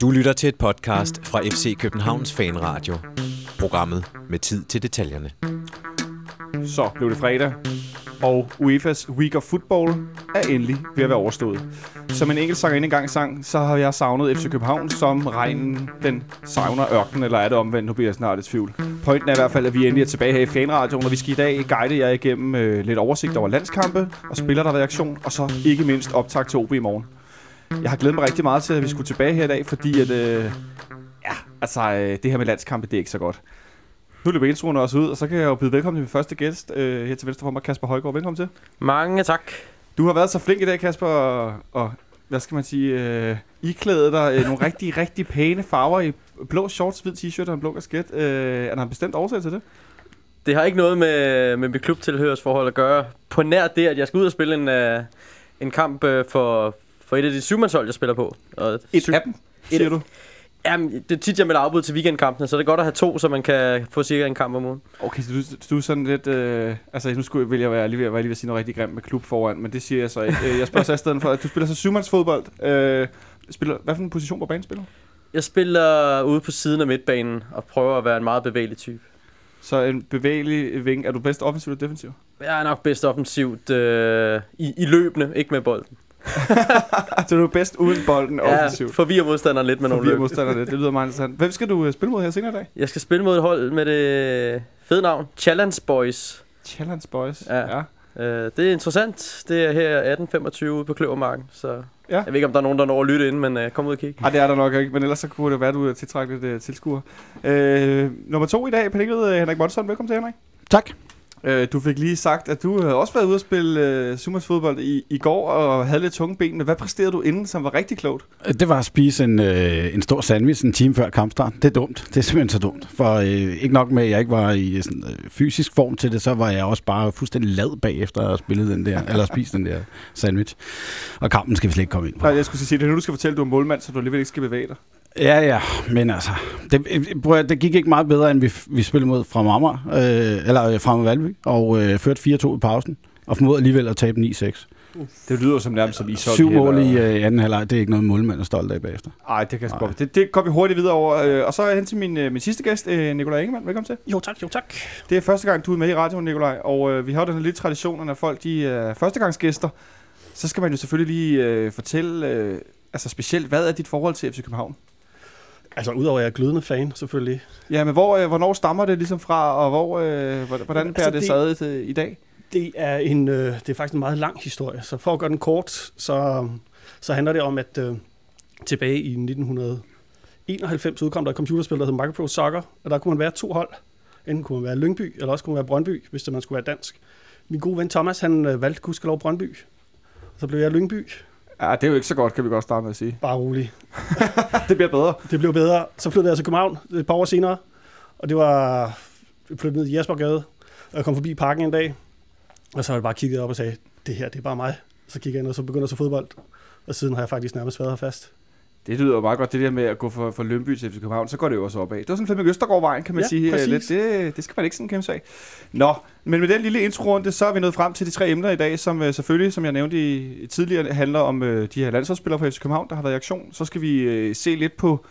Du lytter til et podcast fra FC Københavns Fanradio. Programmet med tid til detaljerne. Så blev det fredag, og UEFA's Week of Football er endelig ved at være overstået. Som en enkelt sanger engang sang, så har jeg savnet FC København, som regnen den savner ørkenen, eller er det omvendt? Nu bliver jeg snart i tvivl. Pointen er i hvert fald, at vi endelig er tilbage her i Fanradioen, og vi skal i dag guide jer igennem øh, lidt oversigt over landskampe og spiller der reaktion, og så ikke mindst optag til OB i morgen. Jeg har glædet mig rigtig meget til, at vi skulle tilbage her i dag, fordi at, øh, ja, altså, øh, det her med landskampe, det er ikke så godt. Nu løber introen også ud, og så kan jeg jo byde velkommen til min første gæst øh, her til venstre for mig, Kasper Højgaard. Velkommen til. Mange tak. Du har været så flink i dag, Kasper, og, og hvad skal man sige, øh, iklædet dig øh, nogle rigtig, rigtig pæne farver i blå shorts, hvid t-shirt og en blå kasket. Øh, er der en bestemt årsag til det? Det har ikke noget med, med mit klubtilhørsforhold at gøre. På nær det, at jeg skal ud og spille en, uh, en kamp uh, for, for et af de syvmandshold, jeg spiller på. Og Et syv- af dem, siger du? Jamen, det er tit, jeg melder afbud til weekendkampene, så det er godt at have to, så man kan få cirka en kamp om ugen. Okay, så du, du er sådan lidt... Øh, altså, nu skulle, vil jeg være lige ved, være lige ved at sige noget rigtig grimt med klub foran, men det siger jeg så ikke. Øh, Jeg spørger så i stedet for, at du spiller så syvmandsfodbold. Øh, spiller, hvad for en position på banen spiller? Jeg spiller ude på siden af midtbanen og prøver at være en meget bevægelig type. Så en bevægelig ving. Er du bedst offensiv eller defensiv? Jeg er nok bedst offensivt øh, i, i løbende, ikke med bolden. så du er bedst uden bolden offensivt. Ja, forvirrer modstanderen lidt med nogle Forvirrer løb. modstanderne. Det lyder meget interessant. Hvem skal du øh, spille mod her senere i dag? Jeg skal spille mod et hold med det fede navn, Challenge Boys. Challenge Boys. Ja. ja. Øh, det er interessant. Det er her 18.25 ude på Kløvermarken, så Ja. jeg ved ikke, om der er nogen, der når at lytte ind, men øh, kom ud og kig. Ej, det er der nok ikke, men ellers så kunne det være, at du tiltrække lidt uh, tilskuer. Øh, nummer to i dag panelet, Henrik Monson. Velkommen til, Henrik. Tak. Øh, du fik lige sagt, at du havde også været ude at spille uh, Sumas fodbold i, i går og havde lidt tunge ben. Hvad præsterede du inden, som var rigtig klogt? Det var at spise en, øh, en stor sandwich en time før kampstart. Det er dumt. Det er simpelthen så dumt. For øh, ikke nok med, at jeg ikke var i sådan, øh, fysisk form til det, så var jeg også bare fuldstændig lad bagefter at have spillet den der, eller spise den der sandwich. Og kampen skal vi slet ikke komme ind på. Nej, jeg skulle sige, det er nu, du skal fortælle, at du er målmand, så du alligevel ikke skal bevæge dig. Ja, ja, men altså, det, øh, prøv, at- det gik ikke meget bedre, end vi, vi spillede mod fra Amager, øh, eller øh, fra Valby, og øh, førte 4-2 i pausen, og formåede alligevel at tabe 9-6. Det lyder som nærmest som ishockey. Syv mål i øh, anden halvleg, det er ikke noget målmand er stolt af bagefter. Ej, det kan jeg Nej. Det, det går vi hurtigt videre over. Øh, Og så er jeg hen til min, øh, min sidste gæst, øh, Nikolaj Ingemann. Velkommen til. Jo tak, jo tak. Det er første gang, du er med i radioen, Nikolaj. Og øh, vi har jo den her lille tradition, når folk de er førstegangsgæster, så skal man jo selvfølgelig lige øh, fortælle, øh, altså specielt, hvad er dit forhold til FC København? Altså udover at jeg er glødende fan, selvfølgelig. Ja, men hvor, øh, hvornår stammer det ligesom fra, og hvor, øh, hvordan, hvordan Altså, bærer det det- sig ad til i dag? Det er, en, øh, det er faktisk en meget lang historie, så for at gøre den kort, så, så handler det om, at øh, tilbage i 1991 udkom der et computerspil, der hed Micropro Soccer, og der kunne man være to hold. Enten kunne man være Lyngby, eller også kunne man være Brøndby, hvis det man skulle være dansk. Min gode ven Thomas, han øh, valgte gudskelov Brøndby. Så blev jeg Lyngby. Ja, det er jo ikke så godt, kan vi godt starte med at sige. Bare rolig. Det bliver bedre. Det blev bedre. Så flyttede jeg til København et par år senere, og det var... Jeg flyttede ned i Jespergade, og jeg kom forbi parken en dag, og så har jeg bare kigget op og sagde, det her, det er bare mig. Så kiggede jeg ind, og så begyndte jeg se fodbold. Og siden har jeg faktisk nærmest været her fast. Det lyder jo meget godt, det der med at gå fra, fra Lønby til FC København, så går det jo også opad. Det var sådan Flemming Østergaard-vejen, kan man Ja, sige. præcis. Lidt. Det, det skal man ikke sådan kæmpe sig Nå, men med den lille introrunde, så er vi nået frem til de tre emner i dag, som øh, selvfølgelig, som jeg nævnte i, tidligere, handler om øh, de her landsholdsspillere fra FC København, der har været i aktion. Så skal vi øh, se lidt på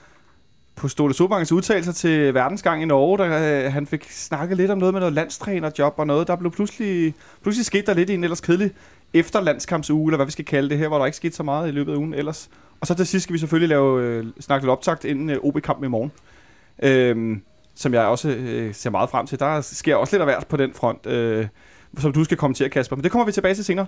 på Ståle Sobangens udtalelser til verdensgang i Norge, der øh, han fik snakket lidt om noget med noget landstrænerjob og noget. Der blev pludselig, pludselig skete der lidt i en ellers kedelig efterlandskampsuge, eller hvad vi skal kalde det her, hvor der ikke skete så meget i løbet af ugen ellers. Og så til sidst skal vi selvfølgelig lave, øh, snakke lidt optakt inden øh, OB-kampen i morgen. Øhm, som jeg også øh, ser meget frem til. Der sker også lidt af hvert på den front, øh, som du skal komme til, Kasper. Men det kommer vi tilbage til senere.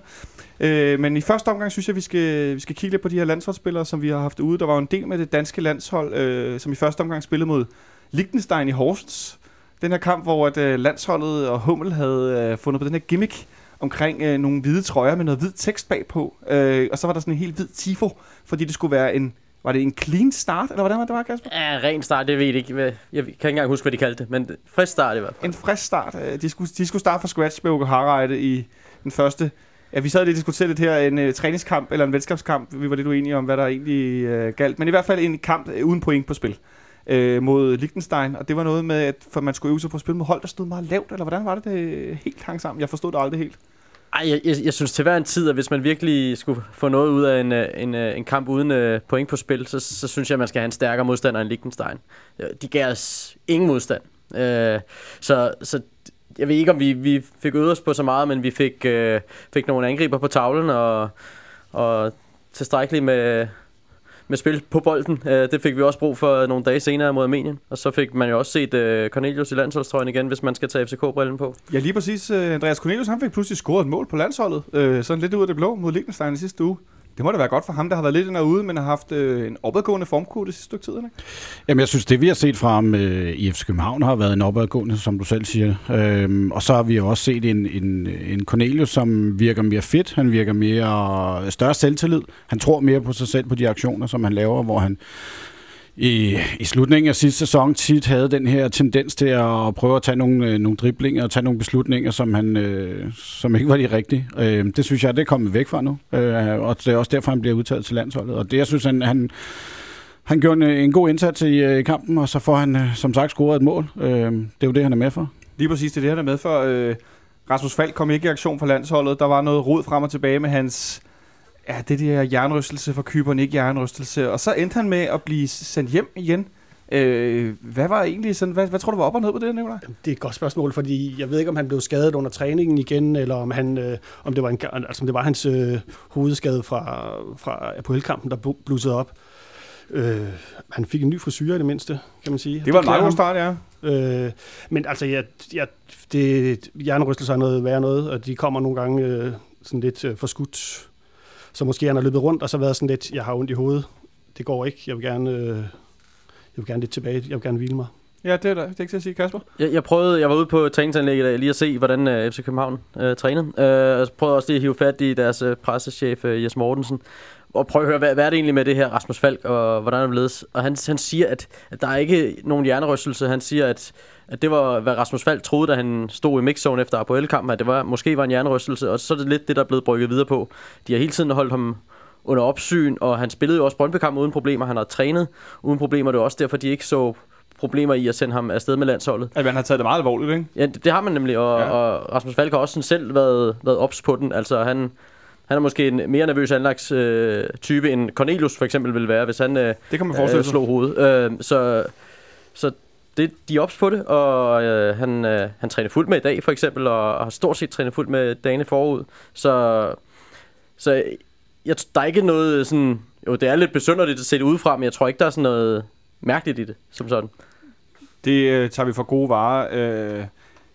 Øh, men i første omgang synes jeg, vi skal, vi skal kigge lidt på de her landsholdsspillere, som vi har haft ude. Der var jo en del med det danske landshold, øh, som i første omgang spillede mod Liechtenstein i Horsens. Den her kamp, hvor at, øh, landsholdet og Hummel havde øh, fundet på den her gimmick omkring øh, nogle hvide trøjer med noget hvid tekst bagpå. Øh, og så var der sådan en helt hvid tifo, fordi det skulle være en, var det en clean start, eller hvordan var det, var, Kasper? Ja, ren start, det ved jeg ikke. Jeg kan ikke engang huske, hvad de kaldte det, men frisk start i hvert fald. En frisk start. Øh, De skulle, de skulle starte fra scratch med Harreide i den første. Ja, vi sad lige og diskuterede lidt her, en uh, træningskamp eller en venskabskamp. Vi var lidt uenige om, hvad der egentlig uh, galt. Men i hvert fald en kamp uh, uden point på spil øh, mod Liechtenstein. Og det var noget med, at for man skulle øve sig på at spille mod hold, der stod meget lavt. Eller hvordan var det, det helt hang sammen? Jeg forstod det aldrig helt. Ej, jeg, jeg, jeg synes til hver en tid, at hvis man virkelig skulle få noget ud af en, øh, en, øh, en kamp uden uh, point på spil, så, så synes jeg, at man skal have en stærkere modstander end Liechtenstein. De gav os ingen modstand. Uh, så, så jeg ved ikke, om vi, vi fik øvet os på så meget, men vi fik, uh, fik nogle angriber på tavlen, og, og tilstrækkeligt med, med spil på bolden. Øh, det fik vi også brug for nogle dage senere mod Armenien. Og så fik man jo også set øh, Cornelius i landsholdstrøjen igen, hvis man skal tage FCK-brillen på. Ja, lige præcis. Øh, Andreas Cornelius han fik pludselig scoret et mål på landsholdet. Øh, sådan lidt ud af det blå mod Liechtenstein i sidste uge. Det må da være godt for ham, der har været lidt ind og ude, men har haft øh, en opadgående formkurve det sidste stykke tid, ikke? Jamen, jeg synes, det vi har set fra ham øh, i FC København har været en opadgående, som du selv siger. Øhm, og så har vi også set en, en, en Cornelius, som virker mere fedt. Han virker mere øh, større selvtillid. Han tror mere på sig selv på de aktioner, som han laver, hvor han i, i slutningen af sidste sæson tit havde den her tendens til at prøve at tage nogle, øh, nogle driblinger og tage nogle beslutninger, som, han, øh, som ikke var de rigtige. Øh, det synes jeg, det er kommet væk fra nu. Øh, og det er også derfor, han bliver udtaget til landsholdet. Og det, jeg synes, han, han, han gjorde en, en god indsats i, øh, i kampen, og så får han, øh, som sagt, scoret et mål. Øh, det er jo det, han er med for. Lige præcis, det er det, han er med for. Øh, Rasmus Falk kom ikke i aktion for landsholdet. Der var noget rod frem og tilbage med hans ja, det der jernrystelse for Kyberen, ikke jernrystelse. Og så endte han med at blive sendt hjem igen. Øh, hvad var egentlig sådan, hvad, hvad tror du var op og ned på det, Nicolaj? Det er et godt spørgsmål, fordi jeg ved ikke, om han blev skadet under træningen igen, eller om, han, øh, om, det, var en, altså, om det var hans øh, hovedskade fra, fra APL-kampen, der blussede op. Øh, han fik en ny frisyr i det mindste, kan man sige. Det var en meget god start, ja. Øh, men altså, ja, ja, det, jernrystelser er noget værre noget, og de kommer nogle gange øh, sådan lidt øh, forskudt så måske han har løbet rundt, og så været sådan lidt, jeg har ondt i hovedet. Det går ikke. Jeg vil gerne, øh, jeg vil gerne lidt tilbage. Jeg vil gerne hvile mig. Ja, det er, der. det er ikke til at sige, Kasper. Jeg, jeg prøvede, jeg var ude på træningsanlægget lige at se, hvordan uh, øh, FC København uh, trænede. Uh, jeg prøvede også lige at hive fat i deres uh, pressechef, uh, Jes Mortensen, og prøve at høre, hvad, hvad er det egentlig med det her Rasmus Falk, og hvordan er det blevet? Og han, han siger, at, at der er ikke nogen hjernerystelse. Han siger, at, at det var, hvad Rasmus Falk troede, da han stod i mixzone efter Apoel-kampen, at det var, måske var en hjernerystelse, og så er det lidt det, der er blevet brygget videre på. De har hele tiden holdt ham under opsyn, og han spillede jo også brøndby uden problemer. Han har trænet uden problemer. Det er også derfor, de ikke så problemer i at sende ham afsted med landsholdet. At man har taget det meget alvorligt, ikke? Ja, det, det har man nemlig, og, ja. og Rasmus Falk har også sådan selv været, været ops på den. Altså, han, han er måske en mere nervøs anlagts øh, type, end Cornelius for eksempel vil være, hvis han øh, det kan man forestille øh, slog hovedet. Øh, så, så det, de er ops på det, og øh, han, øh, han træner fuldt med i dag for eksempel, og har stort set trænet fuldt med dagene forud. Så, så jeg, der er ikke noget sådan... Jo, det er lidt besynderligt at se det udefra, men jeg tror ikke, der er sådan noget mærkeligt i det, som sådan. Det øh, tager vi for gode varer. Øh,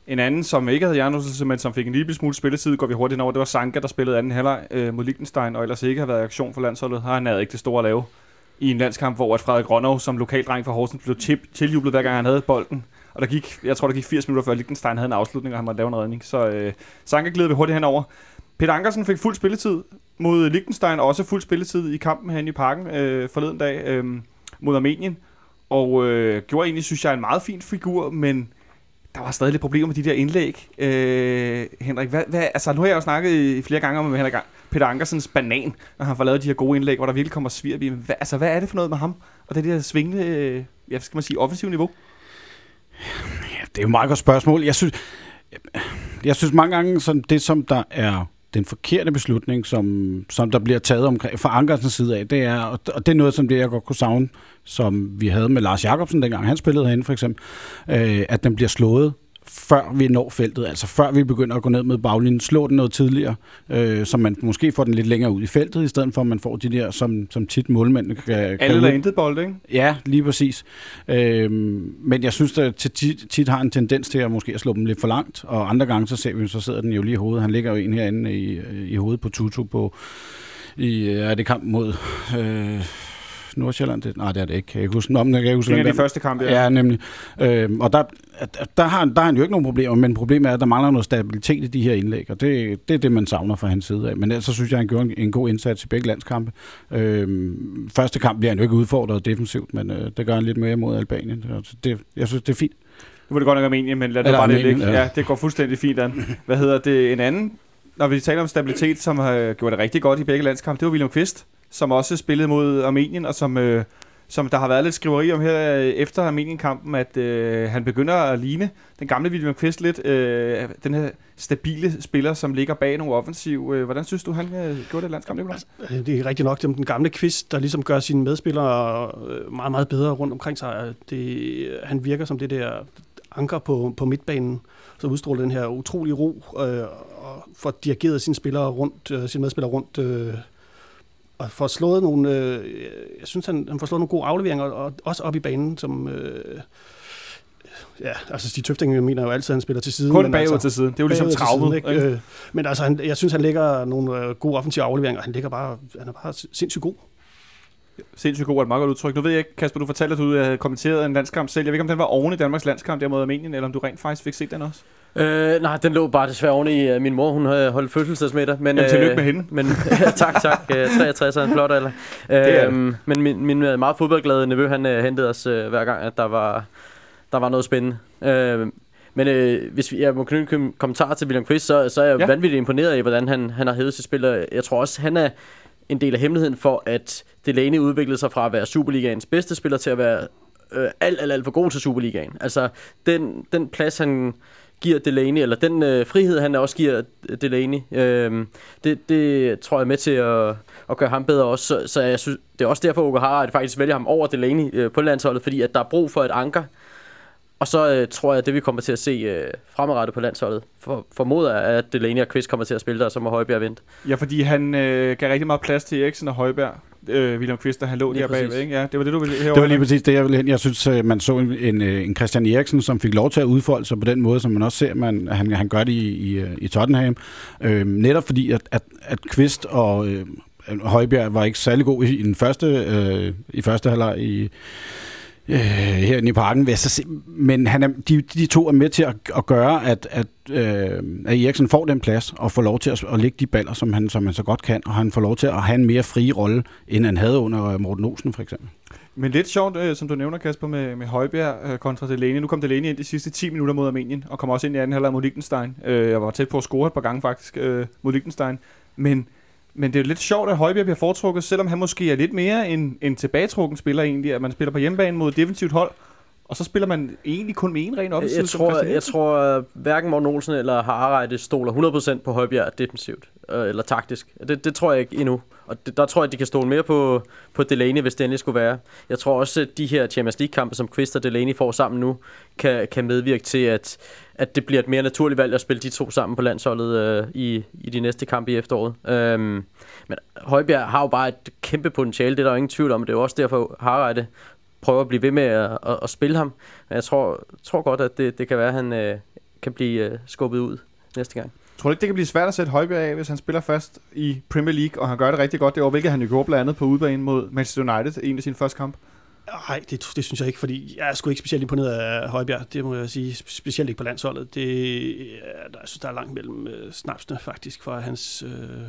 en anden, som ikke havde hjernerystelse, men som fik en lille smule spilletid, går vi hurtigt over. Det var Sanka, der spillede anden halvleg øh, mod Liechtenstein, og ellers ikke har været i aktion for landsholdet. Han havde ikke det store at lave i en landskamp, hvor at Frederik Rønnow, som lokaldreng fra Horsens, blev tip, tiljublet hver gang han havde bolden. Og der gik, jeg tror, der gik 80 minutter før Liechtenstein havde en afslutning, og han måtte lave en redning. Så øh, Sanka glider vi hurtigt henover. Peter Ankersen fik fuld spilletid mod Liechtenstein, og også fuld spilletid i kampen herinde i parken øh, forleden dag øh, mod Armenien. Og øh, gjorde egentlig, synes jeg, en meget fin figur, men der var stadig lidt problemer med de der indlæg. Øh, Henrik, hvad, hvad, altså, nu har jeg jo snakket i flere gange om Henrik, Peter Ankersens banan, når han får lavet de her gode indlæg, hvor der virkelig kommer svirp i. Hvad, altså, hvad er det for noget med ham? Og det der svingende, øh, ja, skal man sige, offensiv niveau? Ja, det er jo et meget godt spørgsmål. Jeg synes, jeg synes mange gange, sådan det som der er den forkerte beslutning, som, som der bliver taget omkring, fra Ankersens side af, det er, og det er noget, som det jeg godt kunne savne, som vi havde med Lars Jakobsen, dengang han spillede herinde for eksempel, øh, at den bliver slået før vi når feltet, altså før vi begynder at gå ned med baglinjen, slå den noget tidligere, øh, så man måske får den lidt længere ud i feltet, i stedet for at man får de der, som, som tit målmænd kan... Alle eller intet bold, ikke? Ja, lige præcis. Øh, men jeg synes, at tit, tit har en tendens til at måske at slå dem lidt for langt, og andre gange så ser vi, så sidder den jo lige i hovedet. Han ligger jo en herinde i, i hovedet på Tutu på i er det kamp mod... Øh, Nordsjælland? Det, nej, det er det ikke. Kan jeg huske, Nå, kan jeg huske, det er de første kampe, ja. Ja, nemlig. Øh, og der, der, har, der har han jo ikke nogen problemer, men problemet er, at der mangler noget stabilitet i de her indlæg, og det, det er det, man savner fra hans side af. Men ellers så synes jeg, han gjorde en, en god indsats i begge landskampe. Øh, første kamp bliver han jo ikke udfordret defensivt, men øh, det gør han lidt mere mod Albanien. Det, jeg synes, det er fint. Nu var det godt nok Armenien, men lad det bare lidt ligge. Ja. ja, det går fuldstændig fint an. Hvad hedder det? En anden, når vi taler om stabilitet, som har gjort det rigtig godt i begge landskampe, det var William Kvist som også spillede mod Armenien, og som øh, som der har været lidt skriveri om her øh, efter Armenien-kampen, at øh, han begynder at ligne den gamle William Quist lidt. Øh, den her stabile spiller, som ligger bag nogle offensiv. Øh, hvordan synes du, han øh, gjorde det landskamp, Nicolaj? Altså, det er rigtigt nok det den gamle Kvist, der ligesom gør sine medspillere øh, meget, meget bedre rundt omkring sig. Det, han virker som det der anker på, på midtbanen, så udstråler den her utrolige ro øh, og får dirigeret sine spillere rundt, øh, sine medspillere rundt øh, og får slået nogle, øh, jeg synes, han, han får slået nogle gode afleveringer, og også op i banen, som... Øh, Ja, altså Stig Tøfting mener jo altid, at han spiller til siden. Kun bagud altså, til siden. Det er jo ligesom traumet. Ikke? Ikke? Øh, men altså, han, jeg synes, han lægger nogle øh, gode offensive afleveringer, og han, ligger bare, han er bare sindssygt god. Sindssygt god er et meget godt udtryk. Nu ved jeg ikke, Kasper, du fortalte, at du havde kommenteret en landskamp selv. Jeg ved ikke, om den var oven i Danmarks landskamp der mod Armenien, eller om du rent faktisk fik set den også? Øh, nej, den lå bare desværre oven i uh, min mor. Hun havde holdt fødselsdagsmiddag. Men, Jamen, tillykke med hende. Men, tak, tak. Uh, 63 er en flot alder. er Uh, men min, min meget fodboldglade nevø, han uh, hentede os uh, hver gang, at der var, der var noget spændende. Uh, men øh, hvis vi, jeg må knytte en kommentar til William Quist, så, så er jeg ja. vanvittigt imponeret af, hvordan han, han har hævet sit spil. Jeg tror også, han er en del af hemmeligheden for, at Delaney udviklede sig fra at være Superligaens bedste spiller til at være øh, alt, alt, alt for god til Superligaen. Altså, den, den plads, han giver Delaney, eller den øh, frihed, han også giver Delaney, øh, det, det tror jeg er med til at, at gøre ham bedre også. Så, så jeg synes, det er også derfor, at Okahara faktisk vælger ham over Delaney øh, på landsholdet, fordi at der er brug for et anker, og så øh, tror jeg, at det vi kommer til at se øh, fremadrettet på landsholdet, for, formoder jeg, at Delaney og Kvist kommer til at spille der, så må Højbjerg vente. Ja, fordi han øh, gav rigtig meget plads til Eriksen og Højbjerg. Øh, William Kvist, der han lå lige der bagved, ikke? Ja, det var det, du ville Det var lige præcis det, jeg ville hen. Jeg synes, øh, man så en, en, øh, en Christian Eriksen, som fik lov til at udfolde sig på den måde, som man også ser, man, han, han gør det i, i, øh, i Tottenham. Øh, netop fordi, at, at, at Kvist og øh, Højbjerg var ikke særlig god i, i den første, øh, i første halvleg i øh, herinde i parken, vil jeg så se. Men han er, de, de to er med til at, at gøre, at, at, øh, at Eriksen får den plads og får lov til at, at lægge de baller, som han, som han så godt kan, og han får lov til at have en mere fri rolle, end han havde under øh, Morten Olsen for eksempel. Men lidt sjovt, øh, som du nævner, Kasper, med, med Højbjerg øh, kontra Delaney. Nu kom Delaney ind de sidste 10 minutter mod Armenien, og kom også ind i anden halvleg mod Liechtenstein. Øh, jeg var tæt på at score et par gange faktisk øh, mod Liechtenstein. Men men det er jo lidt sjovt, at Højbjerg bliver foretrukket, selvom han måske er lidt mere en, en tilbagetrukken spiller egentlig, at man spiller på hjemmebane mod et defensivt hold, og så spiller man egentlig kun med en ren offensiv. Jeg tror, jeg tror at hverken Morten Olsen eller Harreide stoler 100% på Højbjerg defensivt øh, eller taktisk. Det, det tror jeg ikke endnu. Og det, der tror jeg, at de kan stole mere på, på Delaney, hvis det endelig skulle være. Jeg tror også, at de her Champions League-kampe, som Kvist og Delaney får sammen nu, kan, kan medvirke til, at, at det bliver et mere naturligt valg at spille de to sammen på landsholdet øh, i, i de næste kampe i efteråret. Øhm, men Højbjerg har jo bare et kæmpe potentiale, det er der ingen tvivl om. Det er jo også derfor, Harreide prøver at blive ved med at, at, at spille ham. Men jeg tror, tror godt, at det, det kan være, at han øh, kan blive øh, skubbet ud næste gang. Tror du ikke, det kan blive svært at sætte Højbjerg af, hvis han spiller fast i Premier League, og han gør det rigtig godt det år, hvilket han jo gjorde blandt andet på udbanen mod Manchester United, en af sine første kamp? Nej, det, det synes jeg ikke, fordi jeg er sgu ikke specielt imponeret af Højbjerg, det må jeg sige, specielt ikke på landsholdet. Det, der, jeg synes, der er langt mellem øh, snapsene faktisk for hans, øh,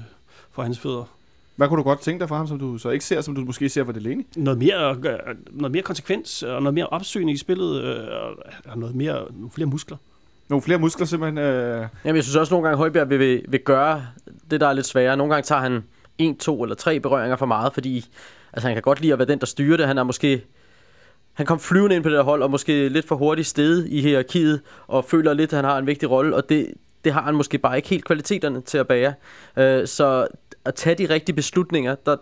for hans fødder. Hvad kunne du godt tænke dig fra ham, som du så ikke ser, som du måske ser for Delaney? Noget mere, noget mere konsekvens, og noget mere opsyn i spillet, øh, og noget mere, nogle flere muskler. Nogle flere muskler simpelthen? Øh... Jamen, jeg synes også, at nogle gange Højbjerg vil, vil, vil gøre det, der er lidt sværere. Nogle gange tager han en, to eller tre berøringer for meget, fordi altså, han kan godt lide at være den, der styrer det. Han er måske han kom flyvende ind på det der hold, og måske lidt for hurtigt sted i hierarkiet, og føler lidt, at han har en vigtig rolle, og det, det har han måske bare ikke helt kvaliteterne til at bære. Øh, så at tage de rigtige beslutninger, der,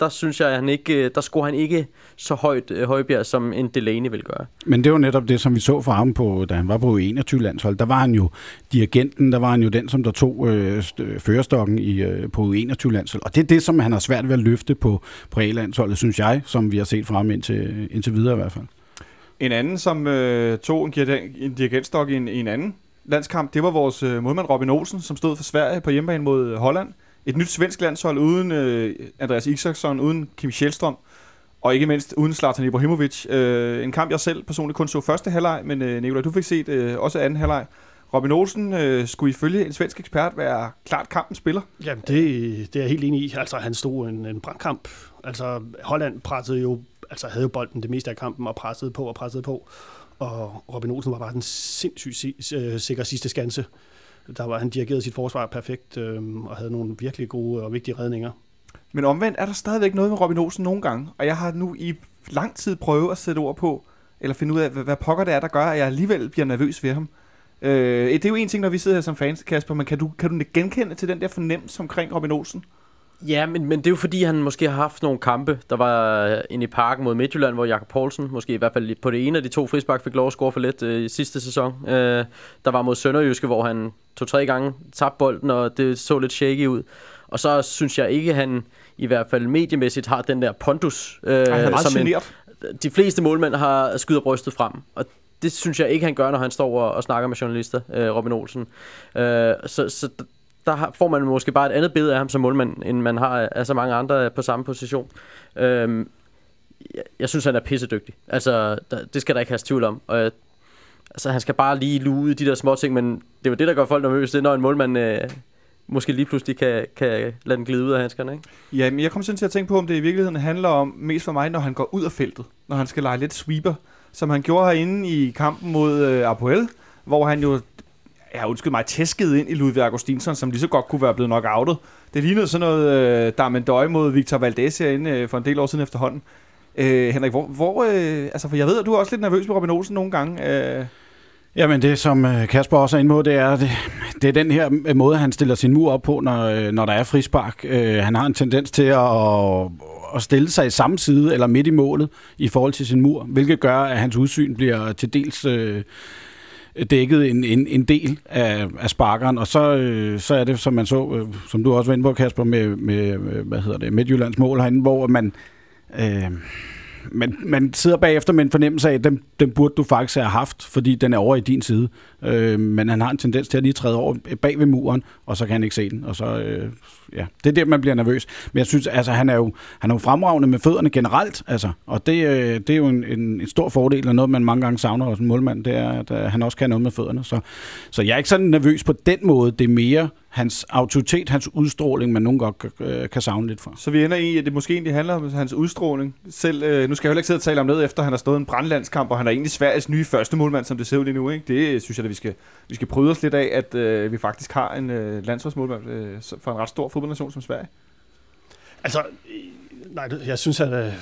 der synes jeg, at han ikke, øh, der scorer han ikke så højt øh, Højbjerg, som en Delaney vil gøre. Men det var netop det, som vi så for ham, på, da han var på 21 landshold. Der var han jo dirigenten, der var han jo den, som der tog øh, førerstokken i, øh, på 21 landshold. Og det er det, som han har svært ved at løfte på, på A-landsholdet, synes jeg, som vi har set fra ham indtil, indtil videre i hvert fald. En anden, som øh, tog en, en dirigentstok i en, i en anden landskamp, det var vores øh, målmand Robin Olsen, som stod for Sverige på hjemmebane mod Holland et nyt svensk landshold uden øh, Andreas Isaksson, uden Kim Kjellstrøm, og ikke mindst uden Zlatan Ibrahimovic. Øh, en kamp, jeg selv personligt kun så første halvleg, men øh, Nicolai, du fik set øh, også anden halvleg. Robin Olsen øh, skulle ifølge en svensk ekspert være klart kampens spiller. Jamen, det, det er jeg helt enig i. Altså, han stod en, en brandkamp. Altså, Holland pressede jo, altså havde jo bolden det meste af kampen og pressede på og pressede på. Og Robin Olsen var bare den sindssygt øh, sikre sidste skanse der var, han dirigeret sit forsvar perfekt øh, og havde nogle virkelig gode og vigtige redninger. Men omvendt er der stadigvæk noget med Robin Olsen nogle gange, og jeg har nu i lang tid prøvet at sætte ord på, eller finde ud af, hvad, hvad pokker det er, der gør, at jeg alligevel bliver nervøs ved ham. Øh, det er jo en ting, når vi sidder her som fans, Kasper, men kan du, kan du genkende til den der fornemmelse omkring Robin Olsen? Ja, men, men det er jo fordi, han måske har haft nogle kampe. Der var inde i parken mod Midtjylland, hvor Jakob Poulsen, måske i hvert fald på det ene af de to frispark, fik lov at score for lidt øh, i sidste sæson. Øh, der var mod Sønderjyske, hvor han to-tre gange tabte bolden, og det så lidt shaky ud. Og så synes jeg ikke, at han i hvert fald mediemæssigt har den der pondus. Øh, Ej, han er meget som en, de fleste målmænd har skyder brystet frem, og det synes jeg ikke, han gør, når han står og, og snakker med journalister, øh, Robin Olsen. Øh, så, så der får man måske bare et andet billede af ham som målmand, end man har af, så mange andre på samme position. Øhm, jeg, jeg synes, han er pissedygtig. Altså, der, det skal der ikke have tvivl om. Og, jeg, altså, han skal bare lige lude de der små ting, men det er jo det, der gør folk nervøse, det er, når en målmand... Øh, måske lige pludselig kan, kan lade den glide ud af handskerne, ikke? Ja, men jeg kommer sådan til at tænke på, om det i virkeligheden handler om, mest for mig, når han går ud af feltet. Når han skal lege lidt sweeper, som han gjorde herinde i kampen mod øh, Apoel, hvor han jo, ja undskyld mig, tæsket ind i Ludvig Augustinsson, som lige så godt kunne være blevet nok outet. Det lignede sådan noget øh, Darmendøj mod Victor Valdez herinde øh, for en del år siden efterhånden. Øh, Henrik, hvor, hvor øh, altså for jeg ved, at du er også lidt nervøs med Robin Olsen nogle gange. Øh, Jamen det, som øh, Kasper også er inde på, det er, det, det er den her øh, måde, han stiller sin mur op på, når, øh, når der er frispark. Øh, han har en tendens til at, at stille sig i samme side eller midt i målet i forhold til sin mur, hvilket gør, at hans udsyn bliver til dels øh, dækket en, en, en del af, af sparkeren, og så, øh, så er det, som man så, øh, som du også var inde på, Kasper, med, med øh, hvad hedder det, Midtjyllands mål herinde, hvor man... Øh, man, man sidder bagefter med en fornemmelse af, at den, den burde du faktisk have haft, fordi den er over i din side. Øh, men han har en tendens til at lige træde over bag ved muren, og så kan han ikke se den. Og så, øh, ja, det er der, man bliver nervøs. Men jeg synes, altså, han er jo, han er jo fremragende med fødderne generelt, altså, og det, øh, det er jo en, en, en stor fordel, og noget, man mange gange savner hos en målmand, det er, at øh, han også kan noget med fødderne. Så, så jeg er ikke sådan nervøs på den måde. Det er mere hans autoritet, hans udstråling, man nogle gange øh, kan savne lidt for. Så vi ender i, at det måske egentlig handler om hans udstråling. Selv, øh, nu skal jeg heller ikke sidde og tale om det, efter han har stået en brandlandskamp, og han er egentlig Sveriges nye første målmand, som det ser ud lige nu. Ikke? Det synes jeg, at vi skal, vi skal prøve os lidt af, at øh, vi faktisk har en øh, landsholdsmålmand øh, for en ret stor fodboldnation som Sverige. Altså, nej, jeg synes, at, øh,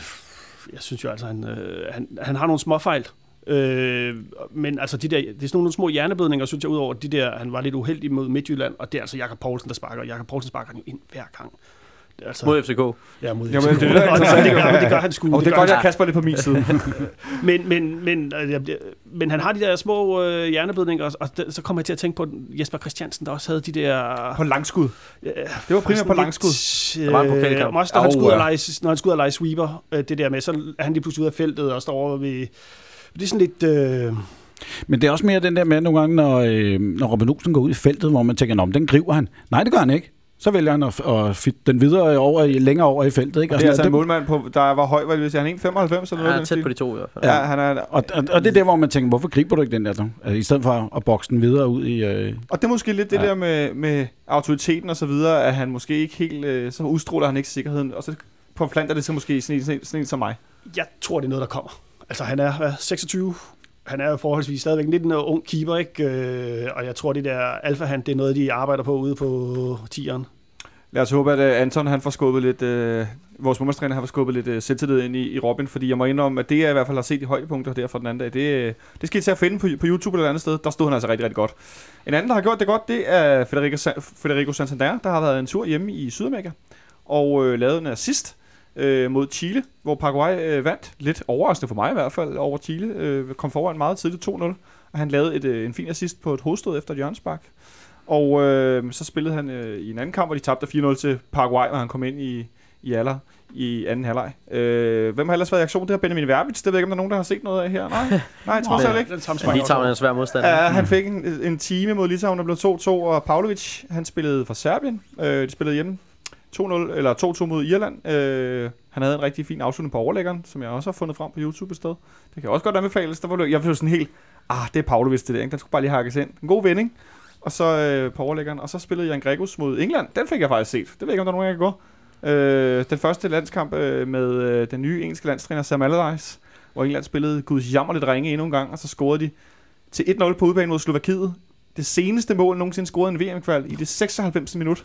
jeg synes jo altså, han, øh, han, han har nogle småfejl. Øh, men altså, de der, det er sådan nogle små hjerneblødninger, synes jeg, udover de der, han var lidt uheldig mod Midtjylland, og det er altså Jakob Poulsen, der sparker. Jakob Poulsen sparker han jo ind hver gang. Altså, mod FCK. Ja, mod Jamen, FCK. det, er og, det, gør, det gør han sgu. Og det, det gør godt, at Kasper lidt på min side. men, men, men, men han har de der små øh, hjerneblødninger, og det, så kommer jeg til at tænke på Jesper Christiansen, der også havde de der... På langskud. Ja, det var primært på langskud. Øh, der var en pokalkamp. Også når, han skulle og lege, når han skulle ud og lege sweeper, øh, det der med, så er han lige pludselig ud af feltet og står over ved... Det er sådan lidt... Øh, men det er også mere den der med nogle gange, når, øh, når Robin Olsen går ud i feltet, hvor man tænker, den griber han. Nej, det gør han ikke så vælger han at, at fitte den videre over, længere over i feltet. Ikke? Og det er altså en målmand, på, der var høj, hvad vil sige, han er 1,95 eller noget? Ja, tæt på de to i hvert fald. Ja, han er, og, og, og, det er der, hvor man tænker, hvorfor griber du ikke den der? Altså, i stedet for at bokse den videre ud i... Øh... Og det er måske lidt det ja. der med, med autoriteten og så videre, at han måske ikke helt, øh, så udstråler han ikke sikkerheden, og så på er det så måske sådan en, sådan en som mig. Jeg tror, det er noget, der kommer. Altså, han er hvad, 26, han er jo forholdsvis stadigvæk lidt en ung keeper, ikke? Øh, og jeg tror, det der alfa det er noget, de arbejder på ude på tieren. Lad os håbe, at uh, Anton han får skubbet lidt, øh, vores målmandstræner har fået skubbet lidt øh, selvtillid ind i, i Robin, fordi jeg må indrømme, at det jeg i hvert fald har set i højdepunkter der fra den anden dag, det, øh, det skal I til at finde på, på YouTube eller et andet sted. Der stod han altså rigtig, rigtig godt. En anden, der har gjort det godt, det er Federico, Federico Santander, der har været en tur hjemme i Sydamerika og øh, lavet en assist uh, mod Chile, hvor Paraguay uh, vandt. Lidt overraskende for mig i hvert fald over Chile. Uh, kom foran meget tidligt 2-0, og han lavede et, uh, en fin assist på et hovedstød efter hjørnspark. Og øh, så spillede han øh, i en anden kamp, hvor de tabte 4-0 til Paraguay, hvor han kom ind i, i alder i anden halvleg. Øh, hvem har ellers været i aktion? Det har Benjamin Verbitz. Det ved jeg ikke, om der er nogen, der har set noget af her. Nej, nej jeg tror selv ikke. Litauen er en svær modstander. Ja, han fik en, en time mod Litauen, der blev 2-2, og Pavlovic, han spillede for Serbien. Øh, de spillede hjemme 2-0, eller 2-2 mod Irland. Øh, han havde en rigtig fin afslutning på overlæggeren, som jeg også har fundet frem på YouTube et sted. Det kan også godt anbefales. Der var jeg blev sådan helt, ah, det er Pavlovic det der, ikke? den skulle bare lige hakkes ind. En god vending og så øh, på overlæggeren. Og så spillede Jan Gregus mod England. Den fik jeg faktisk set. Det ved jeg ikke, om der er nogen, jeg kan gå. Øh, den første landskamp øh, med øh, den nye engelske landstræner Sam Allardyce, hvor England spillede Guds jammerligt ringe endnu en gang, og så scorede de til 1-0 på udbanen mod Slovakiet. Det seneste mål nogensinde scorede en VM-kval i det 96. minut.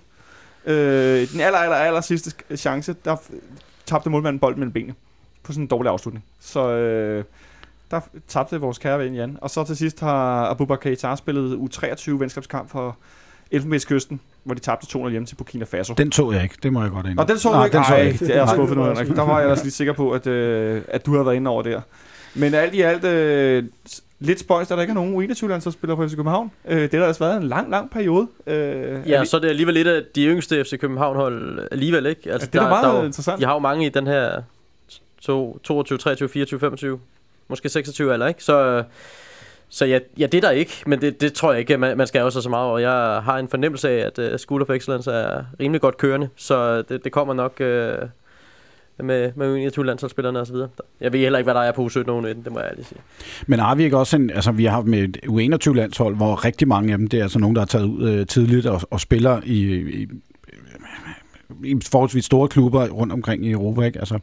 Øh, den aller, aller, aller sidste chance, der tabte målmanden bolden mellem benene. på sådan en dårlig afslutning. Så øh, der tabte vores kære ven Jan. Og så til sidst har Abubakar Keita spillet U23 venskabskamp for Elfenbenskysten, hvor de tabte 200 hjemme til Burkina Faso. Den så jeg ikke, det må jeg godt ind. Og den så du ikke? Den så jeg ikke. det er jeg skuffet nu, Henrik. Der var jeg ellers lige sikker på, at, øh, at du havde været inde over der. Men alt i alt, øh, lidt spøjst, at der ikke er nogen U21-landsholdsspillere på FC København. Øh, det har altså været en lang, lang periode. Øh, Ja, så er det alligevel lidt af de yngste FC København-hold alligevel, ikke? Altså, Ja, det er da meget der, er jo- interessant. De har jo mange i den her to- 22, 23, 24, 25, måske 26 eller ikke? Så, så ja, ja, det er der ikke, men det, det tror jeg ikke, man, man skal også så meget over. Jeg har en fornemmelse af, at uh, School of Excellence er rimelig godt kørende, så det, det kommer nok uh, med, med U21-landsholdsspillerne osv. Jeg ved heller ikke, hvad der er på U17 og U19, det må jeg ærligt sige. Men har vi ikke også en, altså vi har med et U21-landshold, hvor rigtig mange af dem, det er altså nogen, der har taget ud øh, tidligt og, og spiller i, i, i forholdsvis store klubber rundt omkring i Europa. Ikke? Altså,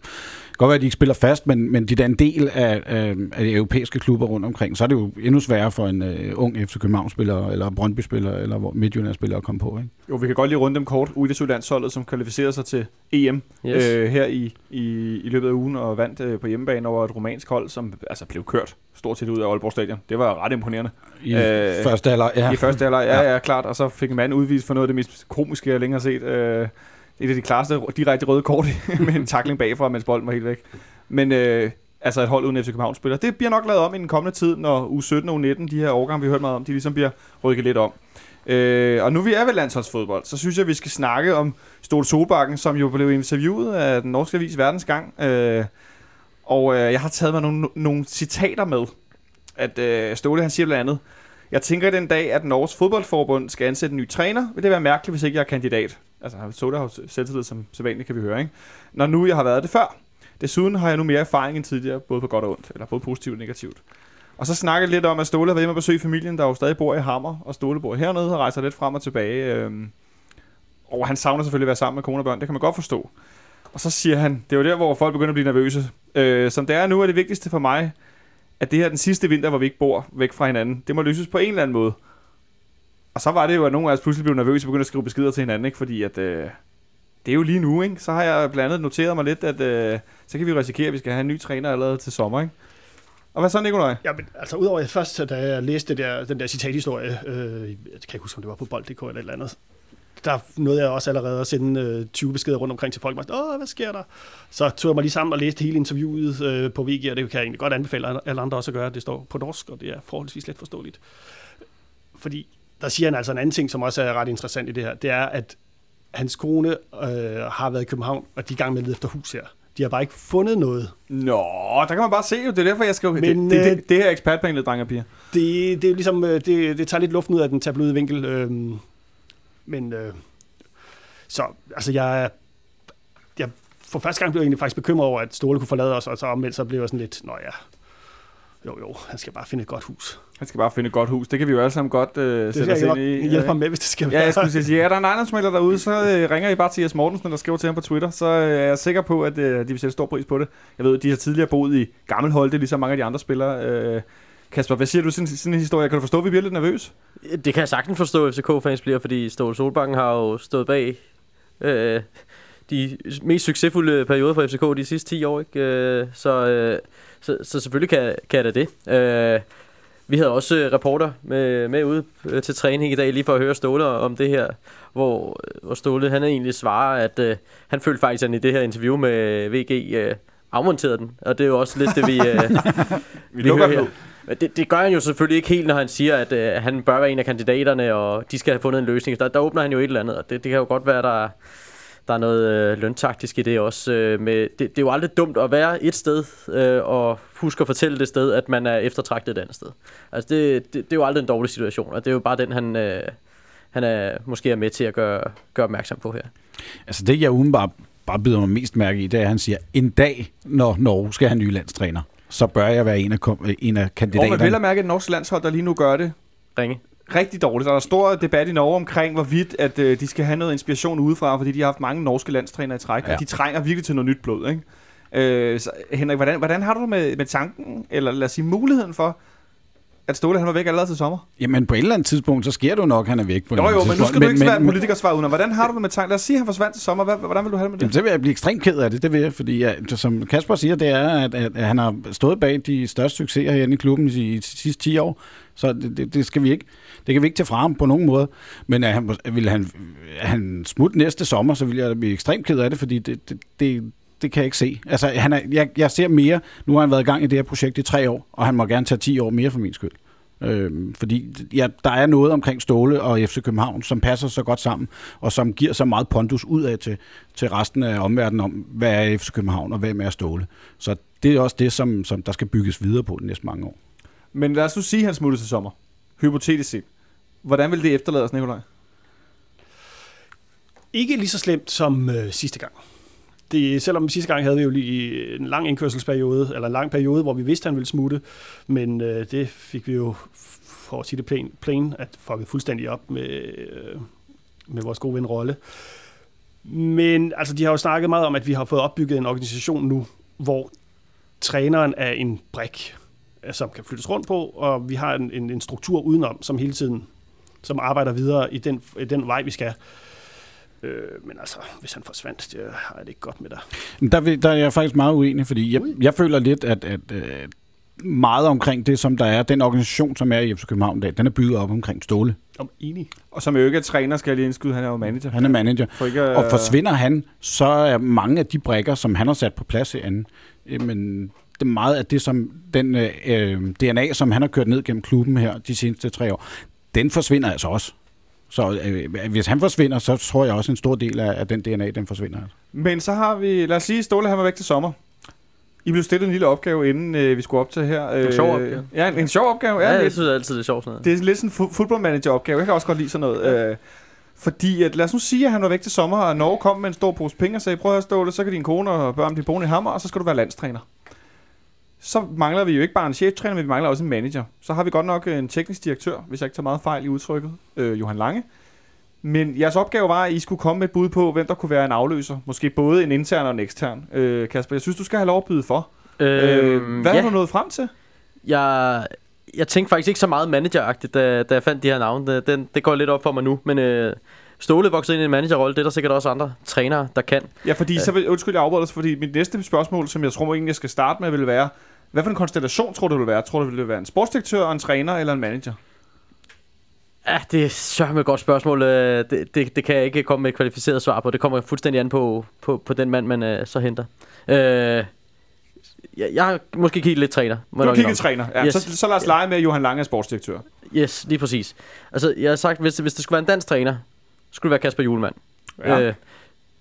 godt være, at de ikke spiller fast, men, men de er da en del af, af, af de europæiske klubber rundt omkring. Så er det jo endnu sværere for en øh, ung FC København-spiller, eller Brøndby-spiller, eller Midtjylland-spiller at komme på. Ikke? Jo, vi kan godt lige runde dem kort. U21-landsholdet, som kvalificerede sig til EM Yes. øh, her i, i, i løbet af ugen og vandt øh, på hjemmebane over et romansk hold, som altså blev kørt stort set ud af Aalborg Stadion. Det var ret imponerende. I Øh, første alder, ja. Ja. I første alder, ja, Ja. ja, klart. Og så fik en mand udvist for noget af det mest komiske, jeg længere har set. Øh, et af de klareste direkte røde kort med en takling bagfra, mens bolden var helt væk. Men øh, altså et hold uden FC København spiller. Det bliver nok lavet om i den kommende tid, når U17 og U19, de her årgange, vi har hørt meget om, de ligesom bliver rykket lidt om. Øh, og nu vi er ved landsholdsfodbold, så synes jeg, vi skal snakke om Stol Solbakken, som jo blev interviewet af den norske avis Verdensgang. Øh, og øh, jeg har taget mig nogle, nogle citater med. At øh, Ståle han siger blandt andet, jeg tænker den dag, at Norges fodboldforbund skal ansætte en ny træner, vil det være mærkeligt, hvis ikke jeg er kandidat. Altså, Soda har selvtillid som sædvanligt, kan vi høre, ikke? Når nu jeg har været det før. Desuden har jeg nu mere erfaring end tidligere, både på godt og ondt, eller både positivt og negativt. Og så snakker jeg lidt om, at Ståle har været hjemme og besøge familien, der jo stadig bor i Hammer, og Ståle bor hernede og rejser lidt frem og tilbage. Øhm, og han savner selvfølgelig at være sammen med kone og børn, det kan man godt forstå. Og så siger han, det er jo der, hvor folk begynder at blive nervøse. Øh, som det er nu, er det vigtigste for mig, at det her er den sidste vinter, hvor vi ikke bor væk fra hinanden. Det må løses på en eller anden måde. Og så var det jo, at nogle af os pludselig blev nervøse og begyndte at skrive beskeder til hinanden, ikke? fordi at, øh, det er jo lige nu, ikke? Så har jeg blandt andet noteret mig lidt, at øh, så kan vi risikere, at vi skal have en ny træner allerede til sommer, ikke? Og hvad så, Nikolaj? Ja, men altså udover at først, da jeg læste det der, den der citathistorie, øh, jeg kan ikke huske, om det var på bold.dk eller et eller andet, der nåede jeg også allerede at sende øh, 20 beskeder rundt omkring til folk. og Åh, hvad sker der? Så tog jeg mig lige sammen og læste hele interviewet øh, på VG, og det kan jeg egentlig godt anbefale alle andre også at gøre. Det står på norsk, og det er forholdsvis let forståeligt. Fordi der siger han altså en anden ting, som også er ret interessant i det her. Det er, at hans kone øh, har været i København, og de er i gang med at lede efter hus her. De har bare ikke fundet noget. Nå, der kan man bare se jo. Det er derfor, jeg skal... Men, Men, det, det, øh, det, det her er ekspertpanelet, drenge og piger. Det, det er ligesom, øh, det, det tager lidt luften ud af den tabloide vinkel. Øh, men øh, så, altså jeg, jeg for første gang blev jeg egentlig faktisk bekymret over, at Ståle kunne forlade os, og så omvendt så blev jeg sådan lidt, nå ja, jo jo, han skal bare finde et godt hus. Han skal bare finde et godt hus. Det kan vi jo alle sammen godt øh, Det sætte os ind i. hjælpe Øh, ham med, hvis det skal Ja, være. jeg skulle sige, er der en ejendomsmælder derude, så øh, ringer I bare til Jes Mortensen, der skriver til ham på Twitter, så øh, er jeg sikker på, at øh, de vil sætte stor pris på det. Jeg ved, at de har tidligere boet i Gammelholte, ligesom mange af de andre spillere. Øh, Kasper, hvad siger du til sådan, sådan en historie? Kan du forstå, at vi bliver lidt nervøs? Det kan jeg sagtens forstå, at FCK-fans bliver, fordi Ståle Solbakken har jo stået bag øh, de mest succesfulde perioder for FCK de sidste 10 år. Ikke? Øh, så, øh, så, så selvfølgelig kan, kan jeg da det. Øh, vi havde også øh, reporter med, med ude øh, til træning i dag, lige for at høre Ståle om det her, hvor, hvor Ståle han egentlig svarer, at øh, han følte faktisk, at han i det her interview med VG øh, afmonterede den. Og det er jo også lidt det, vi, øh, Vi, vi hører her. Det, det gør han jo selvfølgelig ikke helt, når han siger, at øh, han bør være en af kandidaterne, og de skal have fundet en løsning. Der, der åbner han jo et eller andet, og det, det kan jo godt være, der, der er noget øh, løntaktisk i det også. Øh, med, det, det er jo aldrig dumt at være et sted, øh, og huske at fortælle det sted, at man er eftertragtet et andet sted. Altså det, det, det er jo aldrig en dårlig situation, og det er jo bare den, han, øh, han er måske er med til at gøre, gøre opmærksom på her. Altså det, jeg umiddelbart bare byder mig mest mærke i, det er, at han siger, en dag, når Norge skal have en ny landstræner, så bør jeg være en af, kom- en af Og man kandidaterne. vil at mærke et norsk landshold, der lige nu gør det Ringe. rigtig dårligt. Der er stor debat i Norge omkring, hvorvidt at, øh, de skal have noget inspiration udefra, fordi de har haft mange norske landstrænere i træk, ja. Og de trænger virkelig til noget nyt blod. Ikke? Øh, så, Henrik, hvordan, hvordan har du det med, med tanken, eller lad os sige muligheden for, at Ståle han var væk allerede til sommer? Jamen på et eller andet tidspunkt, så sker det jo nok, han er væk på et Jo, eller jo, men nu tidspunkt. skal du ikke svære men, politikersvar uden. Hvordan har du det med tanken? Lad os sige, at han forsvandt til sommer. Hvordan vil du have det med Jamen, det? så vil jeg blive ekstremt ked af det, det vil jeg, fordi ja, som Kasper siger, det er, at, at, han har stået bag de største succeser herinde i klubben i, i de sidste 10 år, så det, det, det, skal vi ikke, det kan vi ikke tage fra ham på nogen måde. Men at han, vil han, han smutte næste sommer, så vil jeg blive ekstremt ked af det, fordi det, det, det, det kan jeg ikke se. Altså, han er, jeg, jeg ser mere, nu har han været i gang i det her projekt i tre år, og han må gerne tage 10 år mere for min skyld. Øhm, fordi ja, der er noget omkring Ståle og FC København, som passer så godt sammen, og som giver så meget pondus ud af til, til resten af omverdenen om, hvad er FC København, og hvem er Ståle. Så det er også det, som, som der skal bygges videre på de næste mange år. Men lad os nu sige, at han smuttede til sommer. Hypotetisk set. Hvordan vil det efterlade os, Nikolaj? Ikke lige så slemt som øh, sidste gang. Det, selvom sidste gang havde vi jo lige en lang indkørselsperiode, eller en lang periode, hvor vi vidste, at han ville smutte, men øh, det fik vi jo, for at sige det plain, plain at fucket fuldstændig op med, øh, med vores gode ven Rolle. Men altså, de har jo snakket meget om, at vi har fået opbygget en organisation nu, hvor træneren er en brik, øh, som kan flyttes rundt på, og vi har en, en, en struktur udenom, som hele tiden som arbejder videre i den, i den vej, vi skal. Øh, men altså, hvis han forsvandt, det har jeg det ikke godt med dig. Men Der, vil, der er jeg faktisk meget uenig, fordi jeg, jeg føler lidt, at, at øh, meget omkring det, som der er, den organisation, som er i FC København i dag, den er bygget op omkring Ståle. Om enig. Og som jo ikke er træner, skal jeg lige indskyde, han er jo manager. Han er manager. For ikke, at- Og forsvinder han, så er mange af de brækker, som han har sat på plads herinde, øh, men det er meget af det, som den øh, DNA, som han har kørt ned gennem klubben her de seneste tre år, den forsvinder altså også. Så øh, hvis han forsvinder, så tror jeg også, en stor del af, af den DNA, den forsvinder. Altså. Men så har vi, lad os sige, Ståle han var væk til sommer. I blev stillet en lille opgave, inden øh, vi skulle op til her. Øh, sjov opgave. Ja, en, en sjov opgave. Ja, Ja, jeg lidt, synes altid, det er sjovt sådan noget. det er lidt sådan en fu- fodboldmanager-opgave. Jeg kan også godt lide sådan noget. Øh, fordi, at, lad os nu sige, at han var væk til sommer, og Norge kom med en stor pose penge og sagde, prøv at Ståle, så kan din kone og børn blive boende i Hammer, og så skal du være landstræner. Så mangler vi jo ikke bare en cheftræner, men vi mangler også en manager. Så har vi godt nok en teknisk direktør, hvis jeg ikke tager meget fejl i udtrykket, øh, Johan Lange. Men jeres opgave var, at I skulle komme med et bud på, hvem der kunne være en afløser. Måske både en intern og en ekstern. Øh, Kasper, jeg synes, du skal have lov at byde for. Øh, hvad ja. har du nået frem til? Jeg, jeg tænkte faktisk ikke så meget manageragtigt, da, da jeg fandt de her navne. Det, den, det går lidt op for mig nu, men øh, Ståle voksede ind i en managerrolle. Det er der sikkert også andre trænere, der kan. Ja, fordi så vil, undskyld, jeg afbryder fordi mit næste spørgsmål, som jeg tror egentlig, jeg skal starte med, vil være, hvad for en konstellation tror du, det vil være? Tror du, det vil være en sportsdirektør, og en træner eller en manager? Ja, det er sørme et godt spørgsmål. Øh, Det, det, det kan jeg ikke komme med et kvalificeret svar på. Det kommer fuldstændig an på, på, på den mand, man øh, så henter. Øh, jeg, jeg har måske kigget lidt træner. Du har kigget træner. Ja, Yes. så, så lad os lege med, at Johan Lange er sportsdirektør. Yes, lige præcis. Altså, jeg har sagt, hvis, hvis det skulle være en dansk træner, skulle det være Kasper Julemand. Ja. Øh,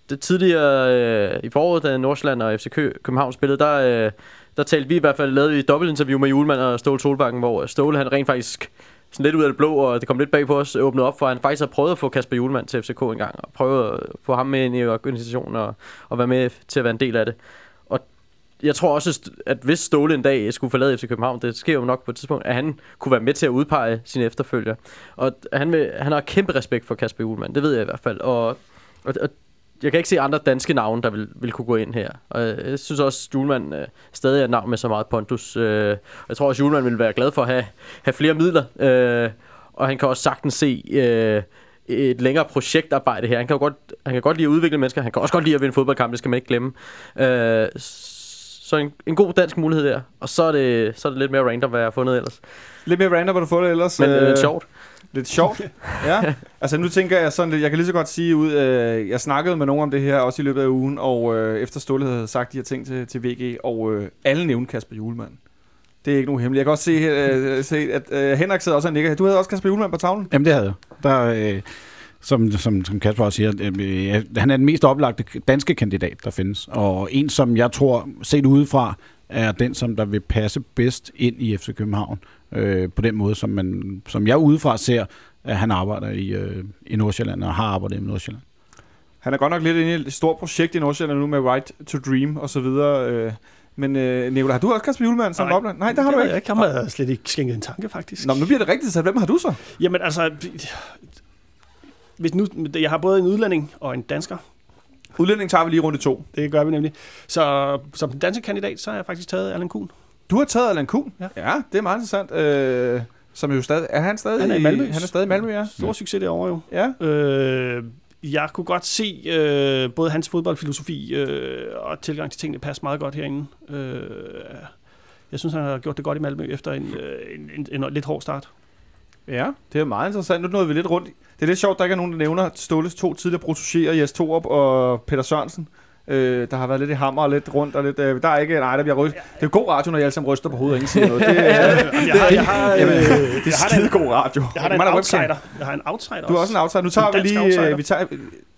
det tidligere øh, i foråret, da Nordsjælland og FC Kø- København spillede, der, øh, der talte vi i hvert fald, lavede vi et dobbeltinterview med Julemand og Ståle Solbakken, hvor øh, Ståle han rent faktisk sådan lidt ud af det blå, og det kom lidt bag på os, åbnede op for, at han faktisk har prøvet at få Kasper Julemand til FCK en gang, og prøvet at få ham med ind i organisationen og, og være med til at være en del af det. Og jeg tror også, at hvis Ståle en dag skulle forlade FC København, det sker jo nok på et tidspunkt, at han kunne være med til at udpege sine efterfølger. Og han, vil, han har kæmpe respekt for Kasper Julemand, det ved jeg i hvert fald. Og, og, og jeg kan ikke se andre danske navne, der vil, vil kunne gå ind her. Og jeg synes også, at Julemand øh, stadig er et navn med så meget pondus. Øh, jeg tror også, at Julemand vil være glad for at have, have flere midler. Øh, og han kan også sagtens se øh, et længere projektarbejde her. Han kan, godt, han kan godt lide at udvikle mennesker. Han kan også godt lide at vinde fodboldkampe, det skal man ikke glemme. Øh, så en, en god dansk mulighed der. Og så er det, så er det lidt mere random, hvad jeg har fundet ellers. Lidt mere random, hvor du får det ellers. Men Øh, sjovt. Lidt sjovt. ja. Altså nu tænker jeg sådan lidt, jeg kan lige så godt sige ud, øh, jeg snakkede med nogen om det her også i løbet af ugen, og øh, efter Ståle havde sagt de her ting til, til VG, og øh, alle nævnte Kasper Julemand. Det er ikke nogen hemmeligt. Jeg kan også se, øh, se at øh, Henrik sidder også og nikker. Du havde også Kasper Julemand på tavlen. Jamen det havde jeg. Der, øh, som, som, som Kasper også siger, øh, han er den mest oplagte danske kandidat, der findes. Og en, som jeg tror, set udefra, er den, som der vil passe bedst ind i FC København. Øh, på den måde, som, man, som jeg udefra ser, at han arbejder i, øh, i Nordsjælland, og har arbejdet i Nordsjælland. Han er godt nok lidt inde i et stort projekt i Nordsjælland nu med Right to Dream og så videre. Øh, men øh, Nicolai, har du også Kasper Julemand som Nej, opland? Nej, det har du ved ikke. Jeg har jeg slet ikke skænket en tanke, faktisk. Nå, men nu bliver det rigtigt, så hvem har du så? Jamen altså, hvis nu, jeg har både en udlænding og en dansker. Udlænding tager vi lige rundt i to. Det gør vi nemlig. Så som den danske kandidat, så har jeg faktisk taget Allan Kuhn. Du har taget Allan Kuhn. Ja. ja det er meget interessant. Øh, som jo stadig, er han stadig Han er i Malmø. Han er stadig i Malmø, ja. Stor succes derovre jo. Ja, Øh, jeg kunne godt se øh, både hans fodboldfilosofi øh, og tilgang til tingene passe meget godt herinde. Øh, jeg synes, han har gjort det godt i Malmø efter en, øh, en, en, en lidt hård start. Ja, det er meget interessant. Nu nåede vi lidt rundt. Det er lidt sjovt, der ikke er nogen, der nævner Ståles to tidligere protégéer, Jes Torup og Peter Sørensen. Øh, der har været lidt i hammer og lidt rundt og lidt... Øh, der er ikke... Nej, der bliver ryst. Det er god radio, når jeg alle sammen ryster på hovedet og ingen siger noget. Det, er, jeg har, jeg har, øh, det er skide god radio. jeg har en outsider. Jeg har en outsider Du er også en outsider. Nu tager vi lige... Øh, vi tager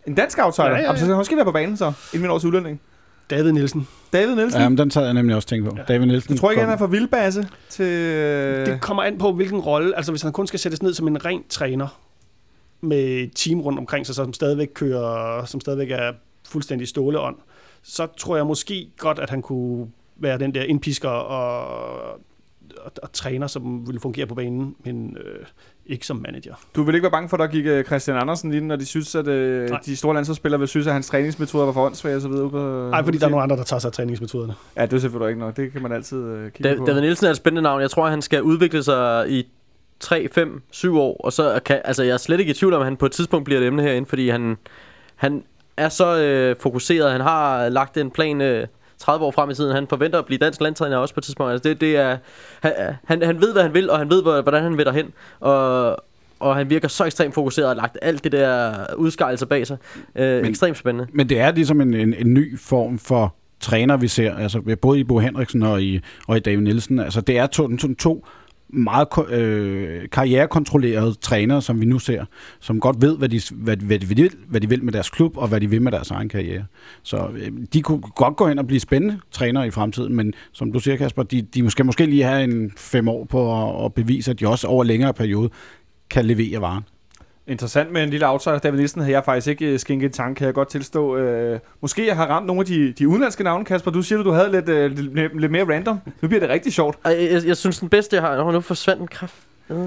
en dansk outsider. Ja, ja, ja. Så måske være på banen så, inden vi når til udlænding. David Nielsen. David Nielsen. Ja, men den sad jeg nemlig også tænkt på. Ja. David Nielsen. Du tror ikke, kom- han er for vildbasse til... Øh... Det kommer an på, hvilken rolle. Altså, hvis han kun skal sættes ned som en ren træner med team rundt omkring sig, som stadigvæk kører, som stadigvæk er fuldstændig ståleånd, så tror jeg måske godt, at han kunne være den der indpisker og, og, og træner, som ville fungere på banen, men øh, ikke som manager. Du vil ikke være bange for, at der gik øh, Christian Andersen lige, når de synes, at øh, de store landsholdsspillere vil synes, at hans træningsmetoder var for åndssvage og så videre? Nej, fordi der er nogle andre, der tager sig af træningsmetoderne. Ja, det er selvfølgelig ikke nok. Det kan man altid øh, kigge Da, på. David Nielsen er et spændende navn. Jeg tror, han skal udvikle sig i 3, 5, 7 år. Og så kan, altså, jeg er slet ikke i tvivl om, at han på et tidspunkt bliver et emne herinde, fordi han, han er så øh, fokuseret. Han har lagt en plan øh, 30 år frem i tiden. Han forventer at blive dansk landtræner også på et tidspunkt. Altså, det, det er, han, han, ved, hvad han vil, og han ved, hvor- hvordan han vil derhen. Og, og han virker så ekstremt fokuseret og lagt alt det der udskejelser bag sig. Øh, Men- ekstremt spændende. Men det er ligesom en, en, en ny form for træner, vi ser, altså både i Bo Henriksen og i, og i David Nielsen. Altså det er to, to, to meget øh, karrierekontrollerede trænere, som vi nu ser, som godt ved, hvad de, hvad, hvad, de vil, hvad de vil med deres klub, og hvad de vil med deres egen karriere. Så øh, de kunne godt gå ind og blive spændende trænere i fremtiden, men som du siger, Kasper, de, de skal måske lige have en fem år på at, at bevise, at de også over længere periode kan levere varen. Interessant med en lille outsider. David Nielsen havde jeg faktisk ikke øh, skænket en tanke, kan jeg godt tilstå. Øh, måske jeg har ramt nogle af de, de udenlandske navne, Kasper. Du siger, at du havde lidt, øh, lidt, lidt mere random. Nu bliver det rigtig sjovt. Ej, Jeg, jeg, jeg synes, den bedste, jeg har... Nå, nu forsvandt den kraft. Øh.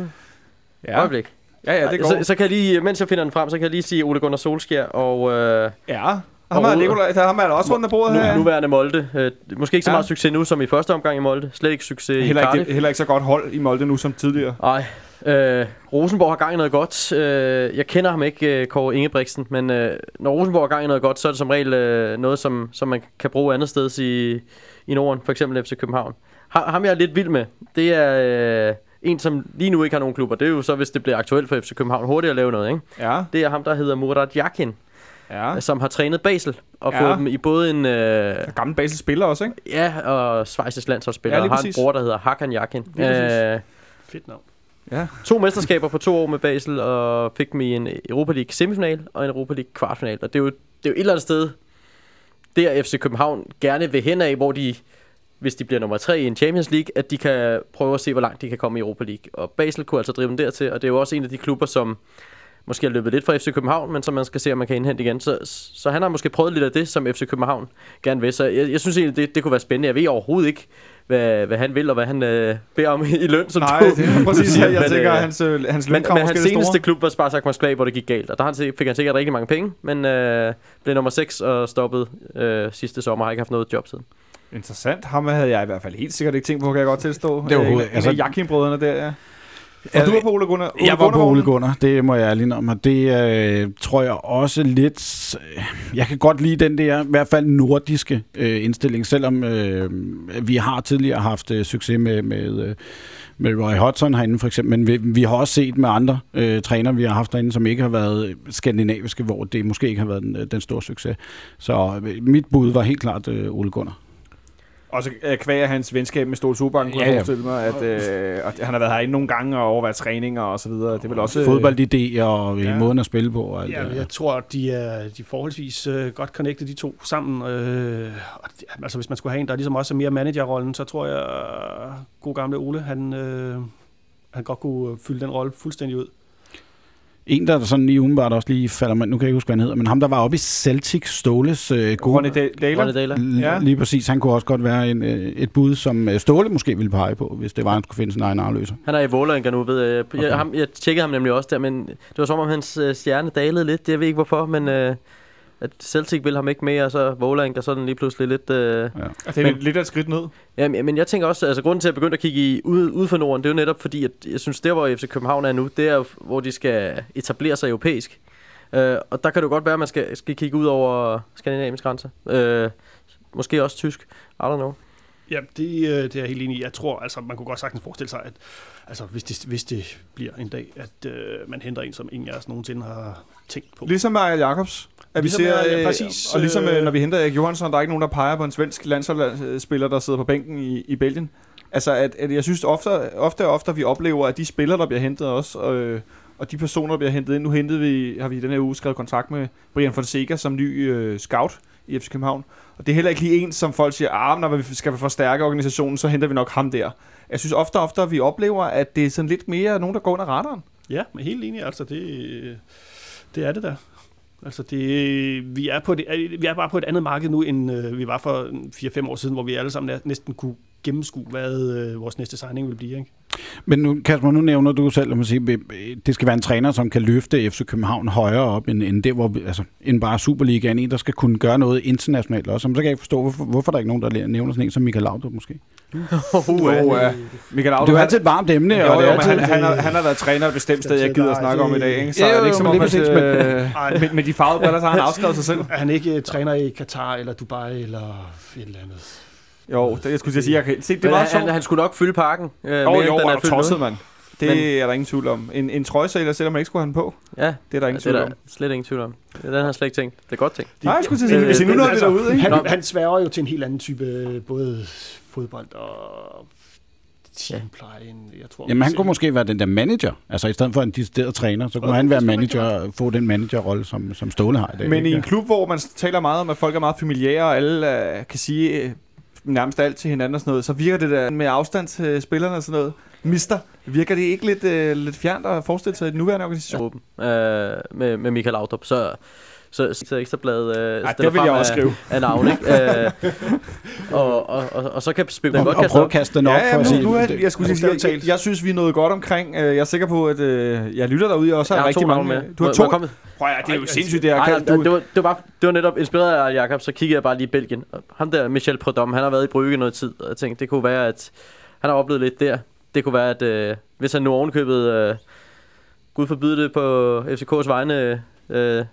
Ja, Øjeblik. ja, ja det går. Så, så kan jeg lige, mens jeg finder den frem, så kan jeg lige sige Ole Gunnar Solskjær og øh, Ja, ham er Nikolaj, der er der også rundt af bordet nu, her. nuværende Molde. Øh, måske ikke så Ja. meget succes nu som i første omgang i Molde. Slet ikke succes i Heller Cardiff. ikke, heller ikke så godt hold i Molde nu som tidligere. Nej. Øh, Rosenborg har gang i noget godt. Øh, jeg kender ham ikke, øh, Kåre Ingebrigtsen, men øh, når Rosenborg har gang i noget godt, så er det som regel øh, noget, som, som man kan bruge andet sted i, i Norden, for eksempel FC København. Ha- Ham jeg er lidt vild med, det er øh, en, som lige nu ikke har nogen klubber. Det er jo så, hvis det bliver aktuelt for FC København hurtigt at lave noget. Ikke? Ja, Det er ham, der hedder Murat Yakin, ja. som har trænet Basel og Ja. fået dem i både en... Øh, Gammel Basel spiller også, ikke? Ja, og Schweizisk landsholdsspiller. Ja, og har en bror, der hedder Hakan præcis. Øh, Fedt navn. Ja. to mesterskaber på to år med Basel, og fik dem i en Europa League semifinal og en Europa League kvartfinal. Og det er jo, det er jo et eller andet sted, der FC København gerne vil hen af, hvor de, hvis de bliver nummer tre i en Champions League, at de kan prøve at se, hvor langt de kan komme i Europa League. Og Basel kunne altså drive dem dertil, og det er jo også en af de klubber, som måske har løbet lidt fra FC København, men som man skal se, om man kan indhente igen. Så, så han har måske prøvet lidt af det, som FC København gerne vil. Så jeg, jeg synes egentlig, det, det kunne være spændende. Jeg ved overhovedet ikke, hvad, hvad han vil, og hvad han øh, beder om i løn, som Nej, du, det er præcis siger. Jeg men, tænker, øh, hans, øh, hans men, men hans seneste store. klub var Spartak Moskva, hvor det gik galt. Og der har han, fik han sikkert rigtig mange penge, men øh, blev nummer 6 og stoppede øh, sidste sommer. Har ikke haft noget job siden. Interessant. Ham havde jeg i hvert fald helt sikkert ikke tænkt på, kan jeg godt tilstå. Det er overhovedet- Øh, altså, altså- Jakim-brødrene der, ja. Og du var på Ole Gunnar? Ole Jeg var på? Ole Gunnar, det må jeg ærlig om, og det øh, tror jeg også lidt... øh, Jeg kan godt lide den der, i hvert fald nordiske øh, indstilling, selvom øh, vi har tidligere haft øh, succes med, med, øh, med Roy Hodgson herinde for eksempel, men vi, vi har også set med andre øh, trænere, vi har haft derinde, som ikke har været skandinaviske, hvor det måske ikke har været den, den store succes. Så øh, mit bud var helt klart øh, Ole Gunnar. Og så øh, kvæg af hans venskab med Ståle Solbakken, kunne Ja, jeg ja. forestille mig, at, øh, at han har været herinde nogle gange og overvejet træninger og så videre. Det er vel også... Fodboldidéer og ja. måden at spille på. Og alt Ja, jeg tror, at de er, de er forholdsvis øh, godt connected, de to sammen. Øh, altså, hvis man skulle have en, der ligesom også er mere managerrollen, så tror jeg, øh, god gamle Ole, han, øh, han godt kunne fylde den rolle fuldstændig ud. En, der sådan lige umiddelbart også lige falder mig, nu kan jeg ikke huske, hvad han hedder, men ham, der var oppe i Celtic Ståles øh, gode... Ronny Da- Daler. Ronny Daler. L- Ja. Lige præcis, han kunne også godt være en, øh, et bud, som øh, Ståle måske ville pege på, hvis det var, han skulle finde sin egen afløser. Han er i Vålerenga nu, ved jeg. Jeg, Okay. ham, jeg tjekkede ham nemlig også der, men det var som om hans øh, stjerne dalede lidt. Jeg ved ikke hvorfor, men øh, at Celtic vil ham ikke mere, og så Volank, og så er den lige pludselig lidt... Øh, Altså, det er Men- lidt af et skridt ned. Ja, men men jeg tænker også, altså grunden til at begynde at kigge i, ud, ud for Norden, det er jo netop fordi, at jeg synes, der hvor FC København er nu, det er hvor de skal etablere sig europæisk. Øh, og der kan det jo godt være, at man skal, skal kigge ud over skandinavisk grænser. Øh, måske også tysk. I don't know. Ja, det, øh, det er jeg helt enig i. Jeg tror, altså, man kunne godt sagtens forestille sig, at altså, hvis, det, hvis det bliver en dag, at øh, man henter en, som ingen af os nogensinde har tænkt på. Ligesom med Ariel Jacobs. At Ligesom vi ser, med- ja, øh, præcis, og ligesom øh, øh, når vi henter Erik Johansson, der er ikke nogen, der peger på en svensk landsholdsspiller, der sidder på bænken i, i Belgien. Altså, at, at jeg synes ofte, ofte og ofte, vi oplever, at de spillere, der bliver hentet også, øh, og de personer, der bliver hentet ind, nu hentede vi, har vi i den her uge skrevet kontrakt med Brian Fonseca som ny øh, scout i FC København. Og det er heller ikke lige en, som folk siger, ah, når vi skal forstærke organisationen, så henter vi nok ham der. Jeg synes ofte og ofte, at vi oplever, at det er sådan lidt mere nogen, der går under radaren. Ja, men helt enig. Altså, det, det er det der. Altså, det, vi, er på det, vi er bare på et andet marked nu, end øh, vi var for 4-5 år siden, hvor vi alle sammen næsten kunne gennemskue, hvad øh, vores næste signing vil blive. Ikke? Men nu, Kasper, nu nævner du selv, at man siger, det skal være en træner, som kan løfte FC København højere op, end, end, det, hvor, altså, end bare Superligaen. En, der skal kunne gøre noget internationalt også. Men så kan jeg ikke forstå, hvorfor, hvorfor der er ikke nogen, der nævner sådan en som Michael Laudrup måske. Uh, Oh, ja. Michael Laudrup, Det er jo altid et varmt emne, Jo, og det jo, er altid... han, han, har, han har været træner et bestemt sted, jeg gider at snakke om i dag. Ikke? Så Ja, er jo, det ikke jo, som men om, lige at, præcis, øh, med, med de farvede briller, så har han afskrevet sig selv. Er han ikke øh, træner i Katar, eller Dubai, eller et eller andet? Jo, det, jeg skulle til at sige, jeg kan se, det var han, sjovt. han, han skulle nok fylde parken. Øh, Jo, mere, jo, den er er tosset, mand. Det Men- er der ingen tvivl om. En, en trøjesælger, selvom man ikke skulle have den på, Ja, det er der ingen det tvivl er om. der slet ingen tvivl om. Det er den har jeg slet ikke tænkt. Det er godt tænkt. Nej, jeg skulle til at sige, Øh, hvis I nu det- nåede det altså, derude, ikke? Han, han sværger jo til en helt anden type, øh, både fodbold og teampleje. end Jeg tror, Jamen, han kunne måske være den der manager. Altså, i stedet for en decideret træner, så kunne han det være manager og få den managerrolle, som, som Ståle har i dag. Men i en klub, hvor man taler meget om, at folk er meget familiære, og alle uh, kan sige nærmest alt til hinanden og sådan noget, så virker det der med afstand til spillerne og sådan noget. Mister, virker det ikke lidt, øh, lidt fjernt at forestille sig i den nuværende organisation? Ja. øh, med, med Michael Laudrup. Så, så, så Ekstrabladet øh, Ej, stiller det vil jeg også af, skrive. af navn, ikke? øh, og, og, og, og, så kan spille og, godt og kaste at op. kaste den op Ja, for ja, at nu, sige... nu er, jeg, skulle sige, jeg, jeg, jeg, synes, vi er nået godt omkring. Øh, Jeg er sikker på, at øh, jeg lytter derude, og også Jeg har har to rigtig mange. med. Du har to. jeg? Prøv at, det er jo Ej, sindssygt, det her. Nej, du, det, var, det, var bare, det var netop inspireret af Jakob, så kiggede jeg bare lige i Belgien. Og ham der, Michel Prodom, han har været i Brygge noget tid, og jeg tænkte, det kunne være, at han har oplevet lidt der. Det kunne være, at øh, hvis han nu ovenkøbet, øh, Gud forbyde det på FCK's vegne, øh,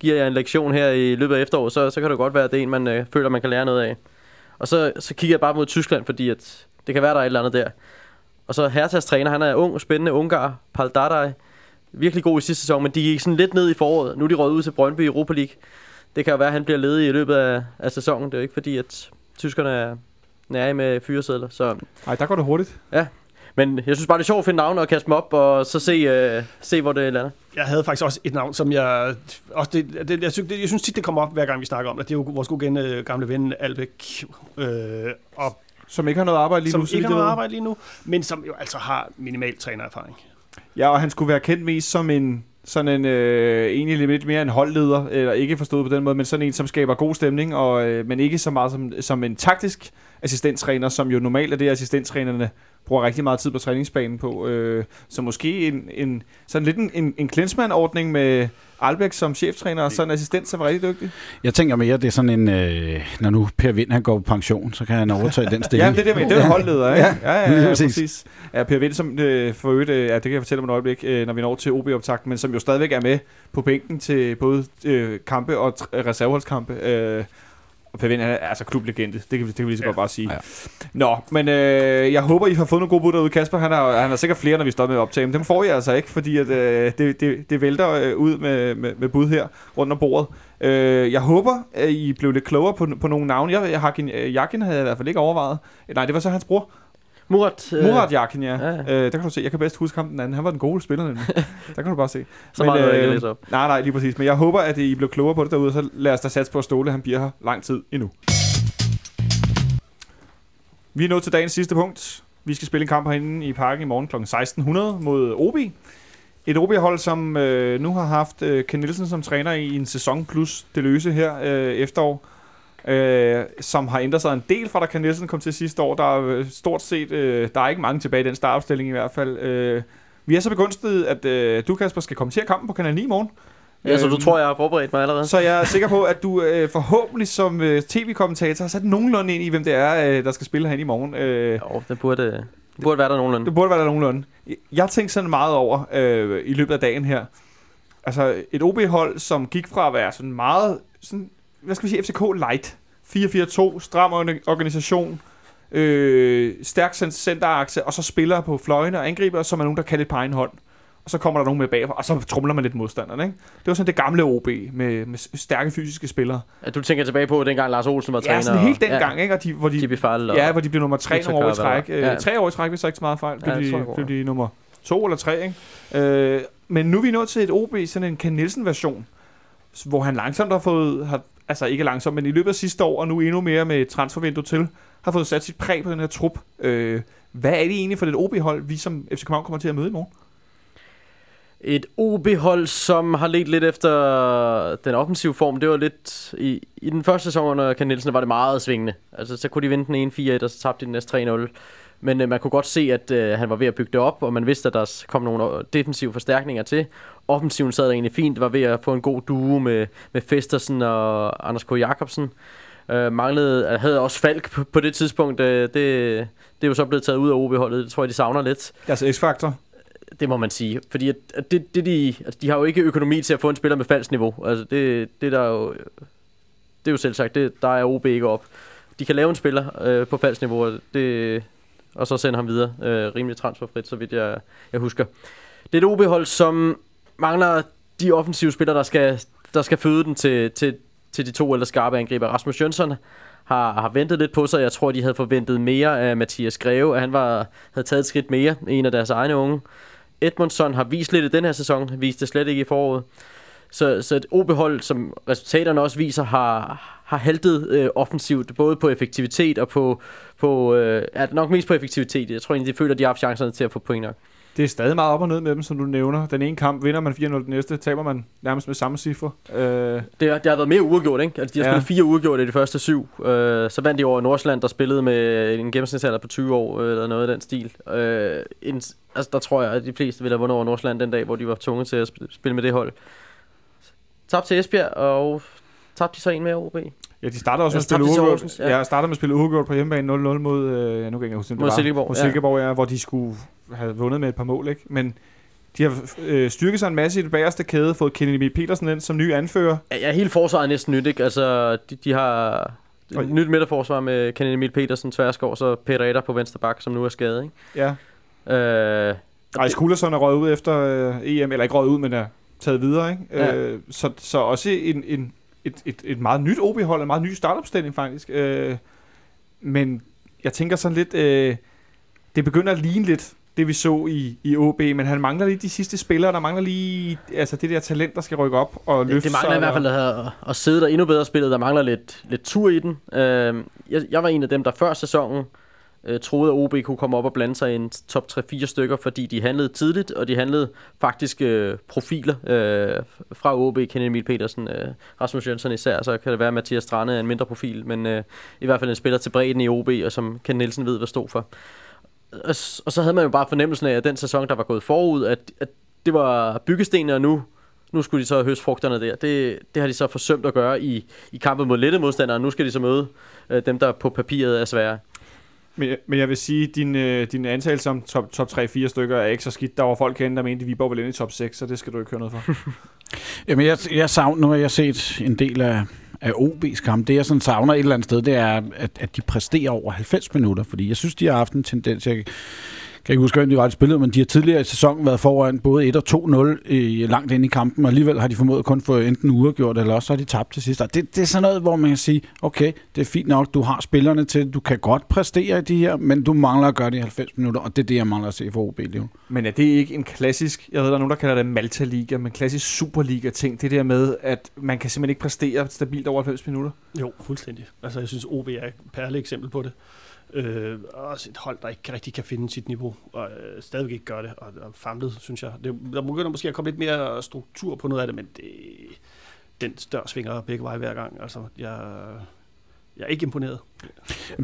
giver jeg en lektion her i løbet af efteråret, så, så kan det godt være, at det er en, man øh, føler, man kan lære noget af. Og så, så kigger jeg bare mod Tyskland, fordi at det kan være, der er et eller andet der. Og så Hertas træner, han er ung, spændende, Ungar, Pal Dardai. Virkelig god i sidste sæson, men de gik sådan lidt ned i foråret. Nu er de røget ud til Brøndby i Europa League. Det kan jo være, at han bliver ledig i løbet af, af sæsonen. Det er jo ikke fordi, at tyskerne er nære med fyresedler. Så, nej, der går det hurtigt. Men jeg synes bare, det er sjovt at finde navne og kaste dem op, og så se, uh, se hvor det lander. Jeg havde faktisk også et navn, som jeg... Også det, det, jeg, synes, det, jeg synes tit, det kommer op, hver gang vi snakker om det. Det er jo vores gode gen, øh, gamle ven, Albæk. Øh, og Som ikke har noget arbejde lige som nu. så ikke har noget arbejde lige nu, men som jo altså har minimal trænererfaring. Ja, og han skulle være kendt mest som en sådan en, øh, egentlig lidt mere en holdleder, eller ikke forstået på den måde, men sådan en, som skaber god stemning, og, øh, men ikke så meget som, som en taktisk assistenttræner, som jo normalt er det, assistenttrænerne bruger rigtig meget tid på træningsbanen på. Øh, så måske en, en, sådan lidt en, en, en Klinsmann-ordning med Albæk som cheftræner, og så en assistent, som var rigtig dygtig. Jeg tænker mere, det er sådan en... Øh, når nu Per Vind han går på pension, så kan han overtage den stilling. Ja, det er det, det er holdleder, ikke? Ja, ja, ja, lige ja præcis. præcis. Ja, Per Vind, som øh, for øvrigt, øh, ja, det kan jeg fortælle om et øjeblik, øh, når vi når til OB-optakten, men som jo stadigvæk er med på bænken til både øh, kampe og tr- reserveholdskampe. Øh, og Per Vind han er altså klublegende, det kan, det kan vi lige så Ja. godt bare sige. Ja. Nå, men øh, jeg håber, I har fået nogle gode bud derude. Kasper, han har, han har sikkert flere, når vi står med at optage, men dem får I altså ikke, fordi at, øh, det, det, det vælter øh, ud med, med, med bud her rundt om bordet. Øh, jeg håber, at I blev lidt klogere på, på nogle navne. Jeg, jeg øh, Jakin havde jeg i hvert fald ikke overvejet. Nej, det var så hans bror. Murat, øh, Murat Yakin, ja. ja. Øh, der kan du se, jeg kan bedst huske ham den anden. Han var den gode spiller nemlig. der kan du bare se. så meget øh, ikke op. Nej, nej, lige præcis. Men jeg håber, at I blev klogere på det derude, så lad os da satse på at Ståle, han bliver her lang tid endnu. Vi er nået til dagens sidste punkt. Vi skal spille en kamp herinde i parken i morgen kl. 1600 mod OB. Et OB-hold, som øh, nu har haft øh, Ken Nielsen som træner i en sæson plus det løse her øh, efterår. Øh, som har ændret sig en del fra da Ken Nielsen kom til sidste år. Der er øh, stort set, øh, der er ikke mange tilbage i den startopstilling i hvert fald. Øh, vi er så begunstiget, at øh, du, Kasper, skal kommentere kampen på Kanal 9 i morgen. Ja, så du Øhm, tror, jeg har forberedt mig allerede? Så jeg er sikker på, at du øh, forhåbentlig som øh, tv-kommentator har sat nogenlunde ind i, hvem det er, øh, der skal spille herinde i morgen. Øh, Jo, det burde, det burde være der nogenlunde. det burde være der nogenlunde. Jeg tænkte sådan meget over øh, i løbet af dagen her. Altså et OB-hold, som gik fra at være sådan meget, sådan, hvad skal vi sige, FCK light. 4-4-2, stram orga- organisation, øh, stærk cent- centerakse, og så spiller på fløjene og angriber, som er nogen, der kan lidt på egen hånd. Og så kommer der nogen med bagfra, og så trumler man lidt modstanderne. Ikke? Det var sådan det gamle OB med, med stærke fysiske spillere. At du tænker tilbage på, dengang Lars Olsen var træner. Ja, sådan helt og- dengang, ikke? Og de, hvor de, Jimmy Fall og... Ja, hvor de blev nummer tre nogle år i træk. Øh, ja. Tre år i træk, hvis jeg ikke så meget fejl. Blev, Ja, de, tror blev de nummer to eller tre, ikke? Øh, men nu er vi nået til et OB, sådan en Ken Nielsen-version, hvor han langsomt har fået, har, altså ikke langsomt, men i løbet af sidste år, og nu endnu mere med transfervinduet transfervindue til, har fået sat sit præg på den her trup. Øh, hvad er det egentlig for et OB-hold, vi som FC København kommer til at møde i morgen? Et OB-hold, som har let lidt efter den offensive form. Det var lidt... I, i den første sæson under Ken Nielsen var det meget svingende. Altså, så kunne de vinde den 1-4-1, og så tabte de den næste 3-0. Men øh, man kunne godt se, at øh, han var ved at bygge det op, og man vidste, at der kom nogle defensive forstærkninger til. Offensiven sad der egentlig fint. Det var ved at få en god duo med, med Festersen og Anders K. Jacobsen. Øh, manglede, øh, havde også Falk på, på det tidspunkt. Øh, det, det er jo så blevet taget ud af OB-holdet. Det tror jeg, de savner lidt. Deres X-faktor. Det må man sige. Fordi at, at det, det de, altså de har jo ikke økonomi til at få en spiller med falsk niveau. Altså det, det der er jo, det er jo selv sagt, det, der er OB ikke op. De kan lave en spiller øh, på falsk niveau, og, det, og så sende ham videre øh, rimelig transferfrit, så vidt jeg, jeg husker. Det er et OB-hold, som mangler de offensive spillere, der skal, der skal føde den til, til, til de to eller skarpe angriber. Rasmus Jønsson har, har ventet lidt på sig. Jeg tror, de havde forventet mere af Mathias Greve, at han var, havde taget et skridt mere, en af deres egne unge. Edmundsson har vist lidt i den her sæson, viste det slet ikke i foråret. Så, så et OB-hold, som resultaterne også viser, har, har haltet øh, offensivt, både på effektivitet og på, på øh, ja, nok mest på effektivitet. Jeg tror egentlig, de føler, at de har haft chancerne til at få point nok. Det er stadig meget op og ned med dem, som du nævner. Den ene kamp vinder man 4-0, den næste taber man nærmest med samme cifre. Øh, Det, har- det har været mere uafgjort, ikke? Altså, de har Ja. spillet fire uafgjort i de første syv. Øh, så vandt de over Nordsjælland, der spillede med en gennemsnitsalder på 20 år, øh, eller noget af den stil. Øh, en, altså, der tror jeg, at de fleste ville have vundet over Nordsjælland den dag, hvor de var tvunget til at sp- spille med det hold. Tabte til Esbjerg, og tabte de så en med OB. Ja, de starter også Ja, med at spille uafgjort. Ja. Ja. jeg starter med at spille uafgjort på hjemmebane 0-0 mod, øh, ja, nu kan jeg ikke huske, det Mod var. Silkeborg, Mod ja. Silkeborg, ja. hvor de skulle have vundet med et par mål, ikke? Men de har øh, styrket sig en masse i det bagerste kæde, fået Kenny Emil Petersen ind som ny anfører. Ja, ja, hele forsvaret er næsten nyt, ikke? Altså, de, de har et nyt midterforsvar med Kenneth Emil Petersen, Tværsgaard, så Peter Eder på venstre bak, som nu er skadet, ikke? Ja. Øh, Ejs Kullersson er røget ud efter øh, EM, eller ikke røget ud, men er taget videre, ikke? Ja. Øh, så, så også en, en, et, et, et meget nyt OB-hold, en meget ny startopstilling faktisk. Øh, men jeg tænker sådan lidt, øh, det begynder at ligne lidt det vi så i, i OB, men han mangler lige de sidste spillere, der mangler lige altså det der talent, der skal rykke op og Det, løfte det mangler sig. i hvert fald at, at sidde der endnu bedre spillet. Der mangler lidt, lidt tur i den. Øh, jeg, jeg var en af dem, der før sæsonen øh, Øh, troede, at OB kunne komme op og blande sig i en top 3-4 stykker, fordi de handlede tidligt, og de handlede faktisk øh, profiler øh, fra OB, Kenneth Emil Petersen, øh, Rasmus Jønsson især, så kan det være, at Mathias Strande er en mindre profil, men øh, i hvert fald en spiller til bredden i OB, og som Ken Nielsen ved, hvad stod for. Og, og så havde man jo bare fornemmelsen af, at den sæson, der var gået forud, at, at det var byggestenene, og nu, nu skulle de så høste frugterne der. Det, det har de så forsømt at gøre i, i kampen mod lette modstandere, nu skal de så møde øh, dem, der på papiret er svære. Men, men jeg vil sige, din, øh, din antagelse om top, top 3-4 stykker er ikke så skidt. Der var folk herinde, der mente, at Viborg ville ind i top 6, så det skal du ikke høre noget for. Jamen, jeg, jeg savner, nu har jeg set en del af, af OB's kamp. Det, jeg sådan savner et eller andet sted, det er, at, at de præsterer over 90 minutter. Fordi jeg synes, de har haft en tendens. Jeg kan ikke huske, hvem de var, de spillede, men de har tidligere i sæsonen været foran både 1 og 2-0 i, langt ind i kampen, og alligevel har de formået kun få enten uafgjort, eller også har de tabt til sidst. Og det, det er sådan noget, hvor man kan sige, okay, det er fint nok, du har spillerne til, du kan godt præstere i de her, men du mangler at gøre det i 90 minutter, og det er det, jeg mangler at se for OB lige nu. Men er det ikke en klassisk, jeg ved, der er nogen, der kalder det Malta-liga, men klassisk Superliga-ting, det der med, at man kan simpelthen ikke præstere stabilt over 90 minutter? Jo, fuldstændig. Altså, jeg synes, OB er et perle eksempel på det. Øh, også et hold, der ikke rigtig kan finde sit niveau, og øh, stadigvæk ikke gør det, og, og famlet, synes jeg. Det, der begynder måske at komme lidt mere struktur på noget af det, men det, den dør svinger begge veje hver gang. Altså, jeg, jeg er ikke imponeret.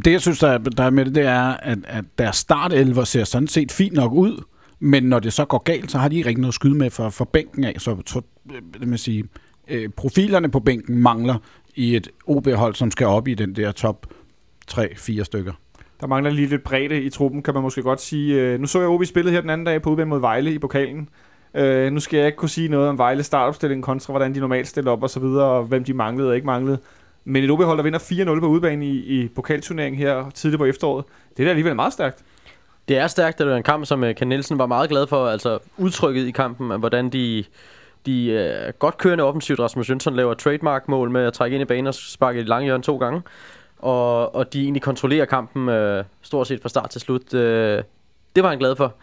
Det, jeg synes, der er, der er med det, det er, at, at deres startelver ser sådan set fint nok ud, Men når det så går galt, så har de ikke rigtig noget at skyde med for, for bænken af. Så, så øh, det man sige, øh, profilerne på bænken mangler i et OB-hold, som skal op i den der top 3-4 stykker. Der mangler lige lidt bredde i truppen, kan man måske godt sige. Øh, nu så jeg OB spillet her den anden dag på udbanen mod Vejle i pokalen. Øh, nu skal jeg ikke kunne sige noget om Vejle startopstilling kontra, hvordan de normalt stiller op og så videre, og hvem de manglede og ikke manglede. Men et OB-hold, der vinder 4-0 på udbanen i, i pokalturneringen her tidligt på efteråret, det er da alligevel meget stærkt. Det er stærkt, det er en kamp, som øh, Ken Nielsen var meget glad for, altså udtrykket i kampen, hvordan de, de øh, godt kørende offensivt, Rasmus Jønsson laver trademark-mål med at trække ind i banen og sparke i det lange hjørne to gange, og, og de egentlig kontrollerer kampen øh, stort set fra start til slut. Øh, det var han glad for.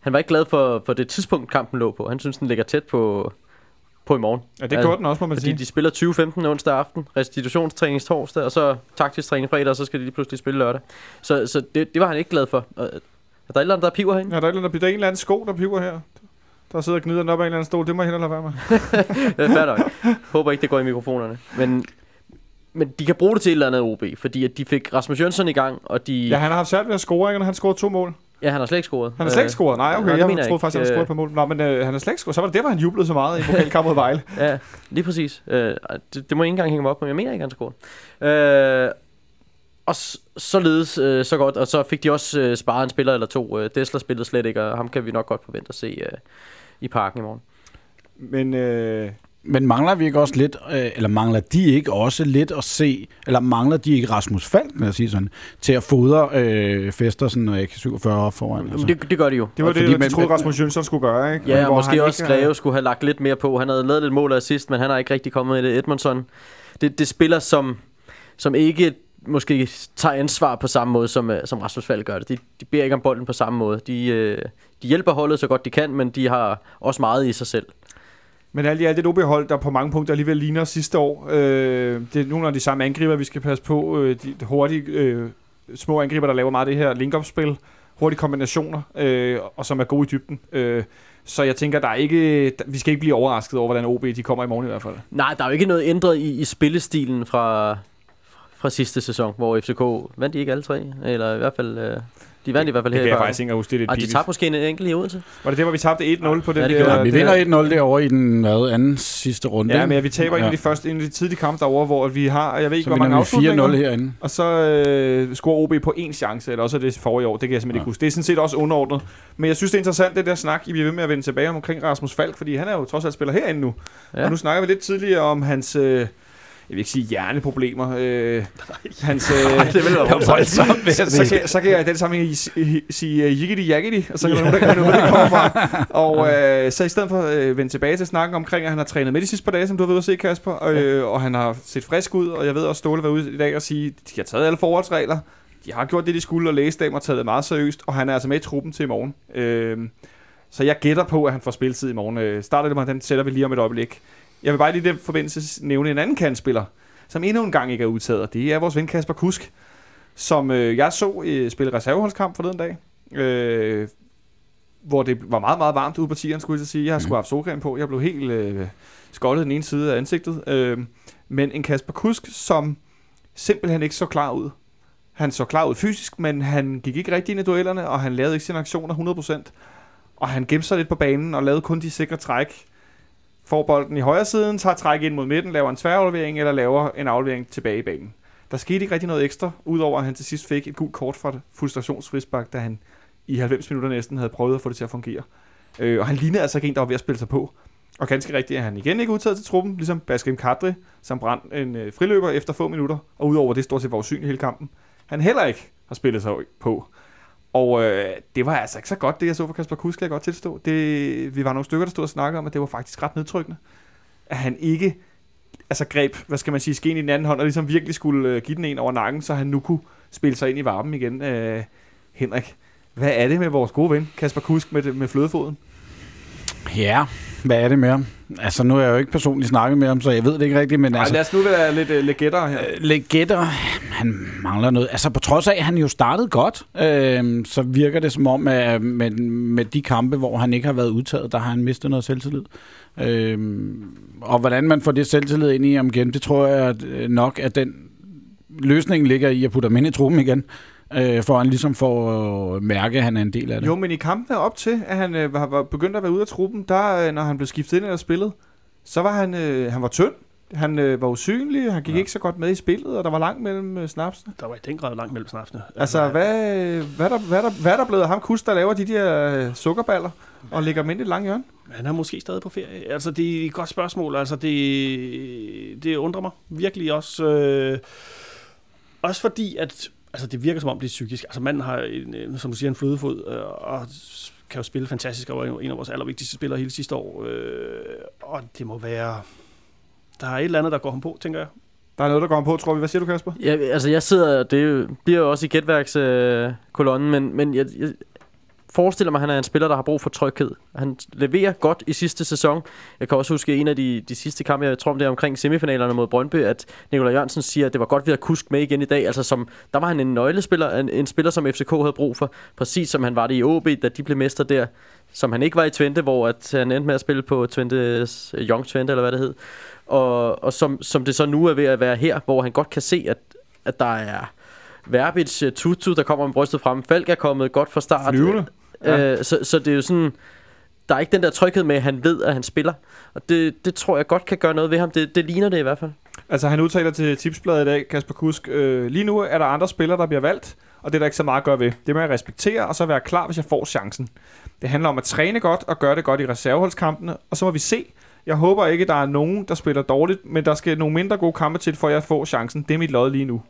Han var ikke glad for, for det tidspunkt, kampen lå på. Han synes, den ligger tæt på, på i morgen. Ja, det gjorde den også, må man Fordi sige. de spiller 20.15 onsdag aften, restitutionstræning torsdag, og så taktisk træning fredag, og så skal de lige pludselig spille lørdag. Så, så det, det var han ikke glad for. Og, er der et eller andet, der piver herinde? Ja, der er, et eller andet- der er en eller anden sko, der piver her. Der sidder og gnider den op af en eller anden stol. Det må jeg hellere lade være med. Det er fair nok. Håber ikke, det går i mikrofonerne. Men, men de kan bruge det til et eller andet OB, fordi at de fik Rasmus Jønsson i gang, og de... Ja, han har haft svært ved at score, ikke? Han scorede to mål. ja han har slet ikke scoret. Han har slet ikke scoret. Nej, okay. nej, det jeg mener jeg troede ikke. faktisk, han havde scoret på mål. Nå, men øh, han har slet ikke scoret. Så var det der, hvor han jublede så meget i pokalkamp mod Vejle. Ja, lige præcis. Øh, det, det må jeg ikke engang hænge mig op på, men jeg mener ikke, han scoret. Øh, og således øh, så godt, og så fik de også øh, sparet en spiller eller to. Øh, Dessler spillede slet ikke, og ham kan vi nok godt forvente at se øh, i parken i morgen. Men øh, Men mangler vi ikke også lidt, øh, eller mangler de ikke også lidt at se, eller mangler de ikke Rasmus Falk, lad os sige sådan, til at fodre øh, Festersen og AK47 op foran? Altså. Det, det gør de jo. det var Og det, fordi jeg man- troede, Rasmus Jønsson skulle gøre, ikke? Ja, og måske også Greve skulle have lagt lidt mere på. Han havde lavet lidt mål af sidst, men han har ikke rigtig kommet i det. Edmondson, det, det spiller som, som ikke måske tager ansvar på samme måde, som, øh, som Rasmus Falk gør det. De, de beder ikke om bolden på samme måde. De, øh, de hjælper holdet så godt de kan, men de har også meget i sig selv. Men alt i alt et OB-hold, der på mange punkter alligevel ligner sidste år. Øh, det er nogle af de samme angriber, vi skal passe på. Øh, de hurtige, øh, små angriber, der laver meget af det her link-up-spil. Hurtige kombinationer, øh, og som er gode i dybden. Øh, så jeg tænker, der er ikke, vi skal ikke blive overrasket over, hvordan OB de kommer i morgen i hvert fald. Nej, der er jo ikke noget ændret i, i spillestilen fra, fra sidste sæson, hvor FCK vandt de ikke alle tre, eller i hvert fald, øh, de vandt i hvert fald Det her kan i jeg parken. faktisk ikke huske. Det er lidt Og de pinligt. tabte måske en enkelt i Odense. Var det der, hvor vi tabte 1-0 på den Ja, det der? gjorde Ja, vi det vinder 1-0 derovre i den hvad, anden sidste runde. Ja, men vi taber ja. en af Ja. de første, en af de tidlige kampe derovre, hvor vi har, jeg ved ikke, Så hvor mange vi afslutninger. 4-0 herinde. Og så øh, scorer OB på én chance, eller også er det forrige år. Det kan jeg simpelthen ja. Ja. ikke huske. Det er sådan set også underordnet. Men jeg synes, det er interessant, det der snak, I bliver ved med at vende tilbage om omkring Rasmus Falk, fordi han er jo trods alt spiller herinde nu. Ja. Ja. Og nu snakker vi lidt tidligere om hans... Øh, jeg vil ikke sige hjerneproblemer. Øh, hans, øh, det vil være voldsomt, så, så, kan, så kan jeg i den sammenhæng sige uh, jiggity jaggedy, og så kan yeah. nogen, der kan hvor det kommer fra. Og øh, så i stedet for at øh, vende tilbage til snakken omkring, at han har trænet med de sidste par dage, som du har været ude at se, Kasper, og, øh, og han har set frisk ud, og jeg ved også, Ståle var ude i dag og sige, de har taget alle forholdsregler, de har gjort det, de skulle, og lægedagen har taget det meget seriøst, og han er altså med i truppen til i morgen. Øh, så jeg gætter på, at han får spilletid i morgen. Øh, starter det mig, den sætter vi lige om et øjeblik. Jeg vil bare lige i den forbindelse nævne en anden kantspiller, som endnu en gang ikke er udtaget, og det er vores ven Kasper Kusk, som øh, jeg så øh, spille reserveholdskamp forleden dag, øh, hvor det var meget, meget varmt ude på tieren, skulle jeg sige. Jeg har sgu haft solcreme på, jeg blev helt øh, skoldet den ene side af ansigtet. Øh, men en Kasper Kusk, som simpelthen ikke så klar ud. Han så klar ud fysisk, men han gik ikke rigtig ind i duellerne, og han lavede ikke sine aktioner 100%. Og han gemte sig lidt på banen og lavede kun de sikre træk. Får bolden i højre siden, tager træk ind mod midten, laver en tværaflevering eller laver en aflevering tilbage i banen. Der skete ikke rigtig noget ekstra, udover at han til sidst fik et gult kort fra frustrationsfrisbak, da han i 90 minutter næsten havde prøvet at få det til at fungere. Øh, og han lignede altså ikke en, der var ved at spille sig på. Og ganske rigtigt er han igen ikke udtaget til truppen, ligesom Baskem Kadri, som brændte en øh, friløber efter få minutter, og udover det stort set var usynlig hele kampen. Han heller ikke har spillet sig på. Og øh, det var altså ikke så godt, det jeg så for Kasper Kusk, skal jeg godt tilstå. Det, vi var nogle stykker, der stod og snakkede om, at det var faktisk ret nedtrykkende. At han ikke altså greb, hvad skal man sige, skeen i den anden hånd, og ligesom virkelig skulle øh, give den en over nakken, så han nu kunne spille sig ind i varmen igen. Øh, Henrik, hvad er det med vores gode ven, Kasper Kusk, med, med flødefoden? Ja, hvad er det med ham? Altså, nu har jeg jo ikke personligt snakket med ham, så jeg ved det ikke rigtigt, men Nej, altså... lad os nu være lidt øh, legætter her. Øh, Legetter, han mangler noget. Altså på trods af, at han jo startede godt, øh, så virker det som om, at med, med de kampe, hvor han ikke har været udtaget, der har han mistet noget selvtillid. Øh, og hvordan man får det selvtillid ind i ham igen, det tror jeg øh, nok, at den løsningen ligger i at putte ham ind i truppen igen. Øh, for han ligesom får at mærke, at han er en del af det. Jo, men i kampene op til, at han øh, var, begyndt at være ude af truppen, der, øh, når han blev skiftet ind eller spillet, så var han, øh, han var tynd. Han øh, var usynlig, han gik ja. ikke så godt med i spillet, og der var langt mellem øh, snapsene. Der var i den grad langt mellem snapsene. Altså, hvad, hvad, er der, hvad, er der, hvad er der blevet af ham kus, der laver de der øh, sukkerballer og lægger dem ind i et langt hjørne? Han er måske stadig på ferie. Altså, det er et godt spørgsmål. Altså, det, det undrer mig virkelig også. Øh, også fordi, at altså, det virker som om, det er psykisk. Altså, manden har, en, en, som du siger, en flødefod, øh, og kan jo spille fantastisk, og var en af vores allervigtigste spillere hele sidste år. Øh, og det må være... Der er et eller andet, der går ham på, tænker jeg. Der er noget, der går ham på, tror vi. Hvad siger du, Kasper? Ja, altså jeg sidder, det er bliver jo også i gætværkskolonnen, øh, kolonnen, men, men jeg, jeg forestiller mig, at han er en spiller, der har brug for tryghed. Han leverer godt i sidste sæson. Jeg kan også huske en af de, de sidste kampe, jeg tror det er omkring semifinalerne mod Brøndby, at Nikolaj Jørgensen siger, at det var godt ved at kusk med igen i dag. Altså som, der var han en nøglespiller, en, en spiller, som FCK havde brug for, præcis som han var det i OB, da de blev mester der. Som han ikke var i Twente, hvor at han endte med at spille på Twentes, øh, Young Twente, eller hvad det hed. Og, og som, som det så nu er ved at være her, hvor han godt kan se, at, at der er Verbic, øh, Tutu, der kommer med brystet frem. Falk er kommet godt fra start. Flyvende. Ja. Øh, så, så det er jo sådan, der er ikke den der tryghed med, at han ved, at han spiller. Og det, det tror jeg godt kan gøre noget ved ham. Det, det ligner det i hvert fald. Altså, han udtaler til Tipsbladet i dag, Kasper Kusk, øh, lige nu er der andre spillere, der bliver valgt, og det er der ikke så meget at gøre ved. Det må jeg respektere, og så være klar, hvis jeg får chancen. Det handler om at træne godt og gøre det godt i reserveholdskampene, og så må vi se. Jeg håber ikke, der er nogen, der spiller dårligt, men der skal nogle mindre gode kampe til, for at jeg får chancen. Det er mit lod lige nu.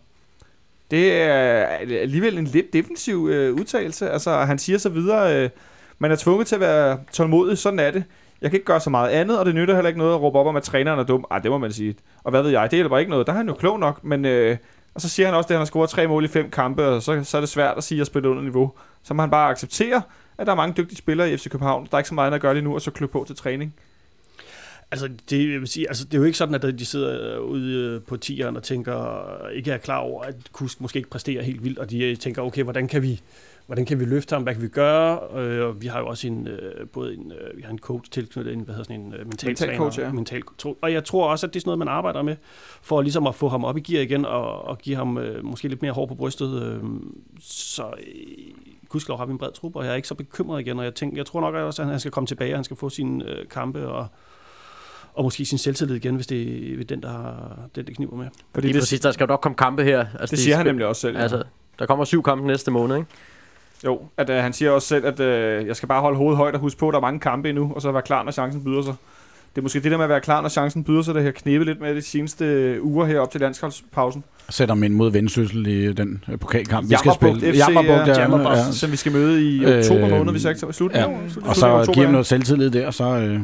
Det er alligevel en lidt defensiv øh, udtalelse. Altså, han siger så videre, øh, man er tvunget til at være tålmodig, sådan er det. Jeg kan ikke gøre så meget andet, og det nytter heller ikke noget at råbe op om, at træneren er dum. Ej, det må man sige. Og hvad ved jeg, det hjælper ikke noget. Der er han jo klog nok, men... Øh, og så siger han også, at han har scoret tre mål i fem kampe, og så, så er det svært at sige, at jeg spiller under niveau. Så må han bare acceptere, at der er mange dygtige spillere i FC København. Der er ikke så meget andet at gøre lige nu, og så klø på til træning. Altså, det, jeg vil sige, altså, det er jo ikke sådan, at de sidder ude øh, på tieren og tænker, ikke er klar over, at Kusk måske ikke præsterer helt vildt, og de øh, tænker, okay, hvordan kan vi, hvordan kan vi løfte ham, hvad kan vi gøre? Øh, og vi har jo også en, øh, både en, øh, vi har en coach tilknyttet, en, hvad hedder sådan en øh, mental, Mental coach, ja. mental coach. Og jeg tror også, at det er sådan noget, man arbejder med, for ligesom at få ham op i gear igen, og, og give ham øh, måske lidt mere hår på brystet. Øh, så øh, gudskelov har vi en bred trup, og jeg er ikke så bekymret igen, og jeg, tænker, jeg tror nok også, at han skal komme tilbage, og han skal få sine øh, kampe, og og måske sin selvtillid igen, hvis det er den, der har, den, det kniber med. Fordi Lige det, præcis, der skal jo nok komme kampe her. Altså, det de siger han spil- nemlig også selv. Ja. Altså, der kommer syv kampe næste måned, ikke? Jo, at øh, han siger også selv, at øh, jeg skal bare holde hovedet højt og huske på, at der er mange kampe endnu, og så være klar, når chancen byder sig. Det er måske det der med at være klar, når chancen byder sig, der har knæbet lidt med de seneste øh, uger her op til landsholdspausen. Sætter dem ind mod Vendsyssel i den øh, pokalkamp, vi skal spille. FC, Jammerbugt, ja. ja, Jammerbugt, ja. som vi skal møde i Øh, oktober måned, hvis jeg ikke tager slut. ja. Og så giver dem noget selvtillid der, så, øh,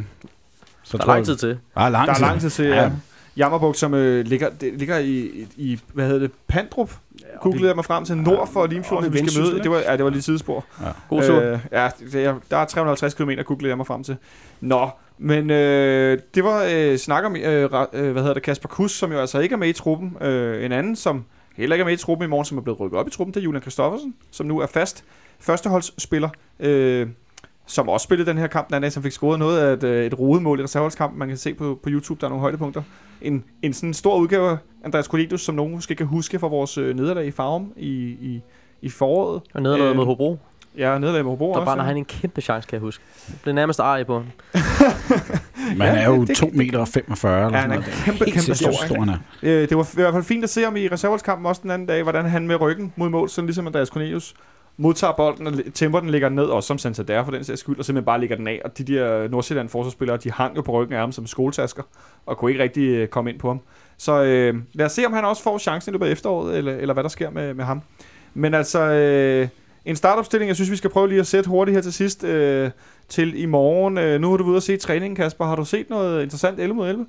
så Der er lang tid til. Der er lang Der er lang tid til, ja. Ja. Jammerbugt, som øh, ligger, det, ligger i, i, hvad hedder det, Pandrup, googlede jeg mig frem til, nord for Limfjorden, vi skal møde. Det var, ja, det var lige sidespor. God tur. Øh, ja, det, der er 350 km, googlede jeg mig frem til. Nå, men øh, det var øh, snak om, øh, øh, hvad hedder det, Kasper Kus, som jo altså ikke er med i truppen. Øh, en anden, som heller ikke er med i truppen i morgen, som er blevet rykket op i truppen, det er Julian Kristoffersen, som nu er fast førsteholdsspiller. Øh, som også spillede den her kamp den anden dag, som fik scoret noget af et, øh, et rodet i reserveholdskampen. Man kan se på, på YouTube, der er nogle højdepunkter. En, en sådan stor udgave af Andreas Cornelius, som nogen måske kan huske fra vores øh, nederlag i Farum i, i, i foråret. Og nederlaget Øh, mod Hobro. Ja, nederlag med Hobro Der også. brænder ja. han en kæmpe chance, kan jeg huske. Det blev nærmest arg på ham. Man Ja, er jo det- det- 2 meter og 45 eller Ja, sådan han er noget. kæmpe, Helt kæmpe stor. stor han er. Øh, det var i hvert fald fint at se ham i reserveholdskampen også den anden dag, hvordan han med ryggen mod mål, sådan ligesom Andreas Cornelius, modtager bolden og temper den ligger ned, også som Santander for den sags skyld, og simpelthen bare ligger den af. Og de der øh, Nordsjælland forsvarsspillere, de hang jo på ryggen af ham som skoletasker, og kunne ikke rigtig øh, komme ind på ham. Så øh, lad os se, om han også får chancen i løbet af efteråret, eller, eller hvad der sker med, med ham. Men altså, øh, en startopstilling, jeg synes, vi skal prøve lige at sætte hurtigt her til sidst øh, til i morgen. Øh, nu har du været ude at se træningen, Kasper. Har du set noget interessant 11 mod 11?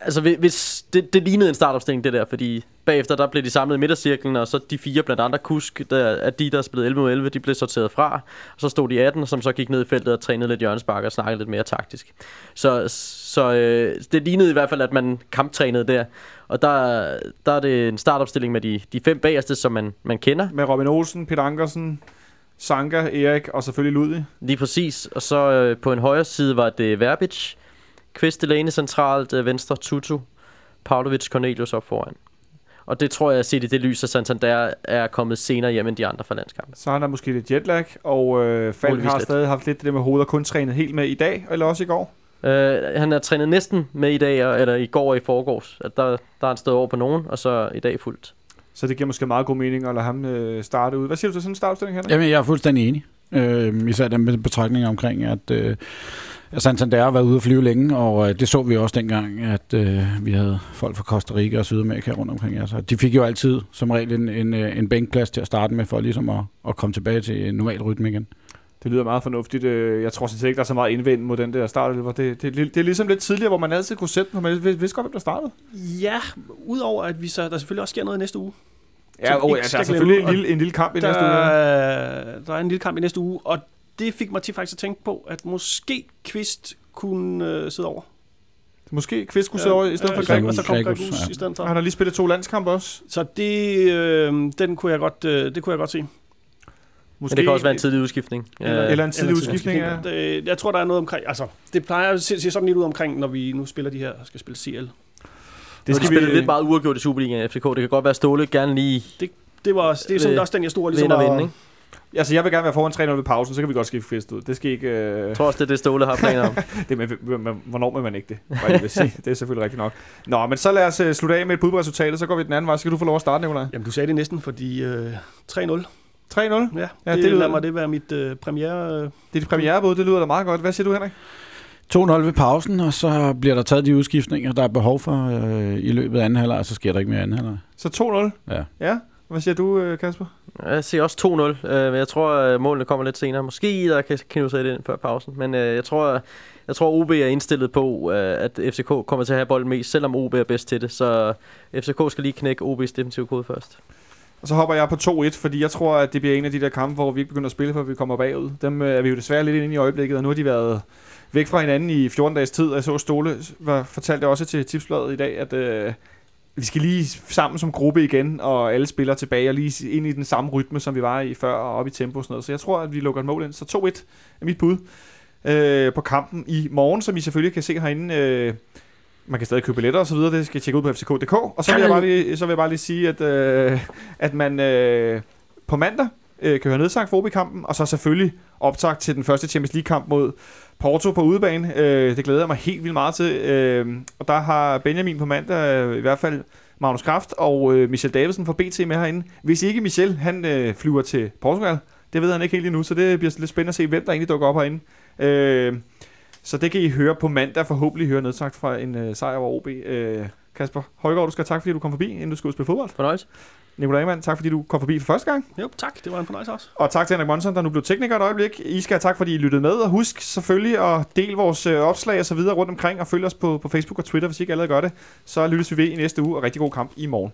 Altså, hvi- hvis det, det lignede en startopstilling, det der, fordi bagefter, der blev de samlet i midtercirklen, og så de fire, blandt andre Kusk, der, at de, der spillede 11 mod 11, de blev sorteret fra, og så stod de 18, som så gik ned i feltet og trænede lidt hjørnespark og snakkede lidt mere taktisk. Så, så øh, det lignede i hvert fald, at man kamptrænede der, og der, der er det en startopstilling med de, de fem bagerste, som man, man kender, Med Robin Olsen, Peter Ankersen, Sanka, Erik og selvfølgelig Ludvig. Lige præcis. Og så øh, på en højre side var det Verbic, Kvist Delaney centralt, øh, venstre Tutu, Pavlovic Cornelius op foran. Og det tror jeg, set i det lys, at Santander er kommet senere hjem end de andre fra landskampen. Så har der måske lidt jetlag, og øh, Falk har stadig haft lidt det med hovedet og kun trænet helt med i dag, eller også i går. Øh, han er trænet næsten med i dag, eller i går og i forgårs. At der, der er han stået over på nogen, og så i dag fuldt. Så det giver måske meget god mening at lade ham øh, starte ud. Hvad siger du til sådan en startopstilling, Henrik? Jamen, jeg er fuldstændig enig. Øh, især den med betragtning omkring, at, øh, Santander har været ude at flyve længe, og øh, det så vi også dengang, at øh, vi havde folk fra Costa Rica og Sydamerika rundt omkring. Altså, de fik jo altid som regel en, en, øh, en bænkplads til at starte med, for ligesom at, at komme tilbage til en normal rytme igen. Det lyder meget fornuftigt. Øh, Jeg tror sådan set ikke, der er så meget indvendt mod den der start. Det, det, det, det er ligesom lidt tidligere, hvor man altid kunne sætte den, men vidste godt, hvem der startede. Ja, udover at vi så, der selvfølgelig også sker noget i næste uge. Ja, og, ikke altså, der er selvfølgelig en lille, en lille kamp i Der, næste uge. der er en lille kamp i næste uge, og det fik mig til faktisk at tænke på, at måske Kvist kunne øh, sidde over. Måske Kvist skulle sidde over i stedet for Øh, Greg. Og så kom Gregus, Gregus ja. i stedet for. Han har lige spillet to landskampe også. Så det, øh, den kunne jeg godt, øh, det kunne jeg godt se. Men det kan også være en tidlig udskiftning. Eller- Øh, eller en tidlig udskiftning, ja. Det, jeg tror, der er noget omkring... Altså, det plejer at se, se sådan lidt ud omkring, når vi nu spiller de her, skal spille CL. Det skal de spille lidt meget uafgjort i Superligaen FCK. Det kan godt være Ståle gerne lige Det, var, det er sådan Øh, også den, jeg stod ligesom og vinde, ikke? Altså, jeg vil gerne være foran 3-0 ved pausen, så kan vi godt skifte Kvist ud. Det skal ikke... Øh... Jeg tror også, det er det, Ståle har planer om. Det, men, men, hvornår vil man ikke det? Bare lige vil sige. Det er selvfølgelig rigtigt nok. Nå, men så lad os uh, slutte af med et bud på resultatet, så går vi den anden vej. Så skal du få lov at starte, Nicolaj. Jamen, du sagde det næsten, fordi øh, 3-0. 3-0. Ja, Ja, ja det det, det lyder- lad mig det være mit øh, premiere... Øh, Det er dit premierebud, det lyder da meget godt. Hvad siger du, Henrik? 2-0 ved pausen, og så bliver der taget de udskiftninger, der er behov for øh, i løbet af anden halvleg, og så sker der ikke mere anden halvleg. Så 2-0. Ja. Ja. Hvad siger du, øh, Kasper? Jeg siger også 2-0, øh, men jeg tror, at målene kommer lidt senere. Måske der kan sig lidt ind før pausen, men øh, jeg tror, jeg tror, OB er indstillet på, øh, at FCK kommer til at have bolden mest, selvom OB er bedst til det. Så FCK skal lige knække OB's defensive kode først. Og så hopper jeg på 2-1, fordi jeg tror, at det bliver en af de der kampe, hvor vi ikke begynder at spille, før vi kommer bagud. Dem øh, er vi jo desværre lidt inde i øjeblikket, og nu har de været væk fra hinanden i 14 dages tid. Jeg så Ståle var, fortalte også til tipsbladet i dag, at øh, vi skal lige sammen som gruppe igen, og alle spiller tilbage og lige ind i den samme rytme, som vi var i før, og op i tempo og sådan noget. Så jeg tror, at vi lukker et mål ind. Så 2-1 er mit bud øh, på kampen i morgen, som I selvfølgelig kan se herinde. Øh, man kan stadig købe billetter og så videre, det skal I tjekke ud på fck.dk. Og så vil jeg bare lige, så vil jeg bare lige sige, at, øh, at man øh, på mandag øh, kan høre nedsagt for OB-kampen, og så selvfølgelig optakt til den første Champions League-kamp mod Porto på udebane. Øh, det glæder jeg mig helt vildt meget til. Øh, og der har Benjamin på mandag øh, i hvert fald Magnus Kraft og øh, Michel Davidsen fra BT med herinde. Hvis ikke Michel, han øh, flyver til Portugal, det ved han ikke helt endnu, så det bliver lidt spændende at se, hvem der egentlig dukker op herinde. Øh, så det kan I høre på mandag, forhåbentlig høre nedsagt fra en øh, sejr over OB. Øh, Kasper Højgaard, du skal have tak, fordi du kom forbi, inden du skulle spille fodbold. Fornøjelse. Nikolaj Ingemann, tak fordi du kom forbi for første gang. jo, tak. Det var en fornøjelse også. Og tak til Henrik Monson, der nu blev tekniker et øjeblik. I skal have tak, fordi I lyttede med. Og husk selvfølgelig at dele vores øh, opslag og så videre rundt omkring, og følg os på, på Facebook og Twitter, hvis I ikke allerede gør det. Så lyttes vi ved i næste uge, og rigtig god kamp i morgen.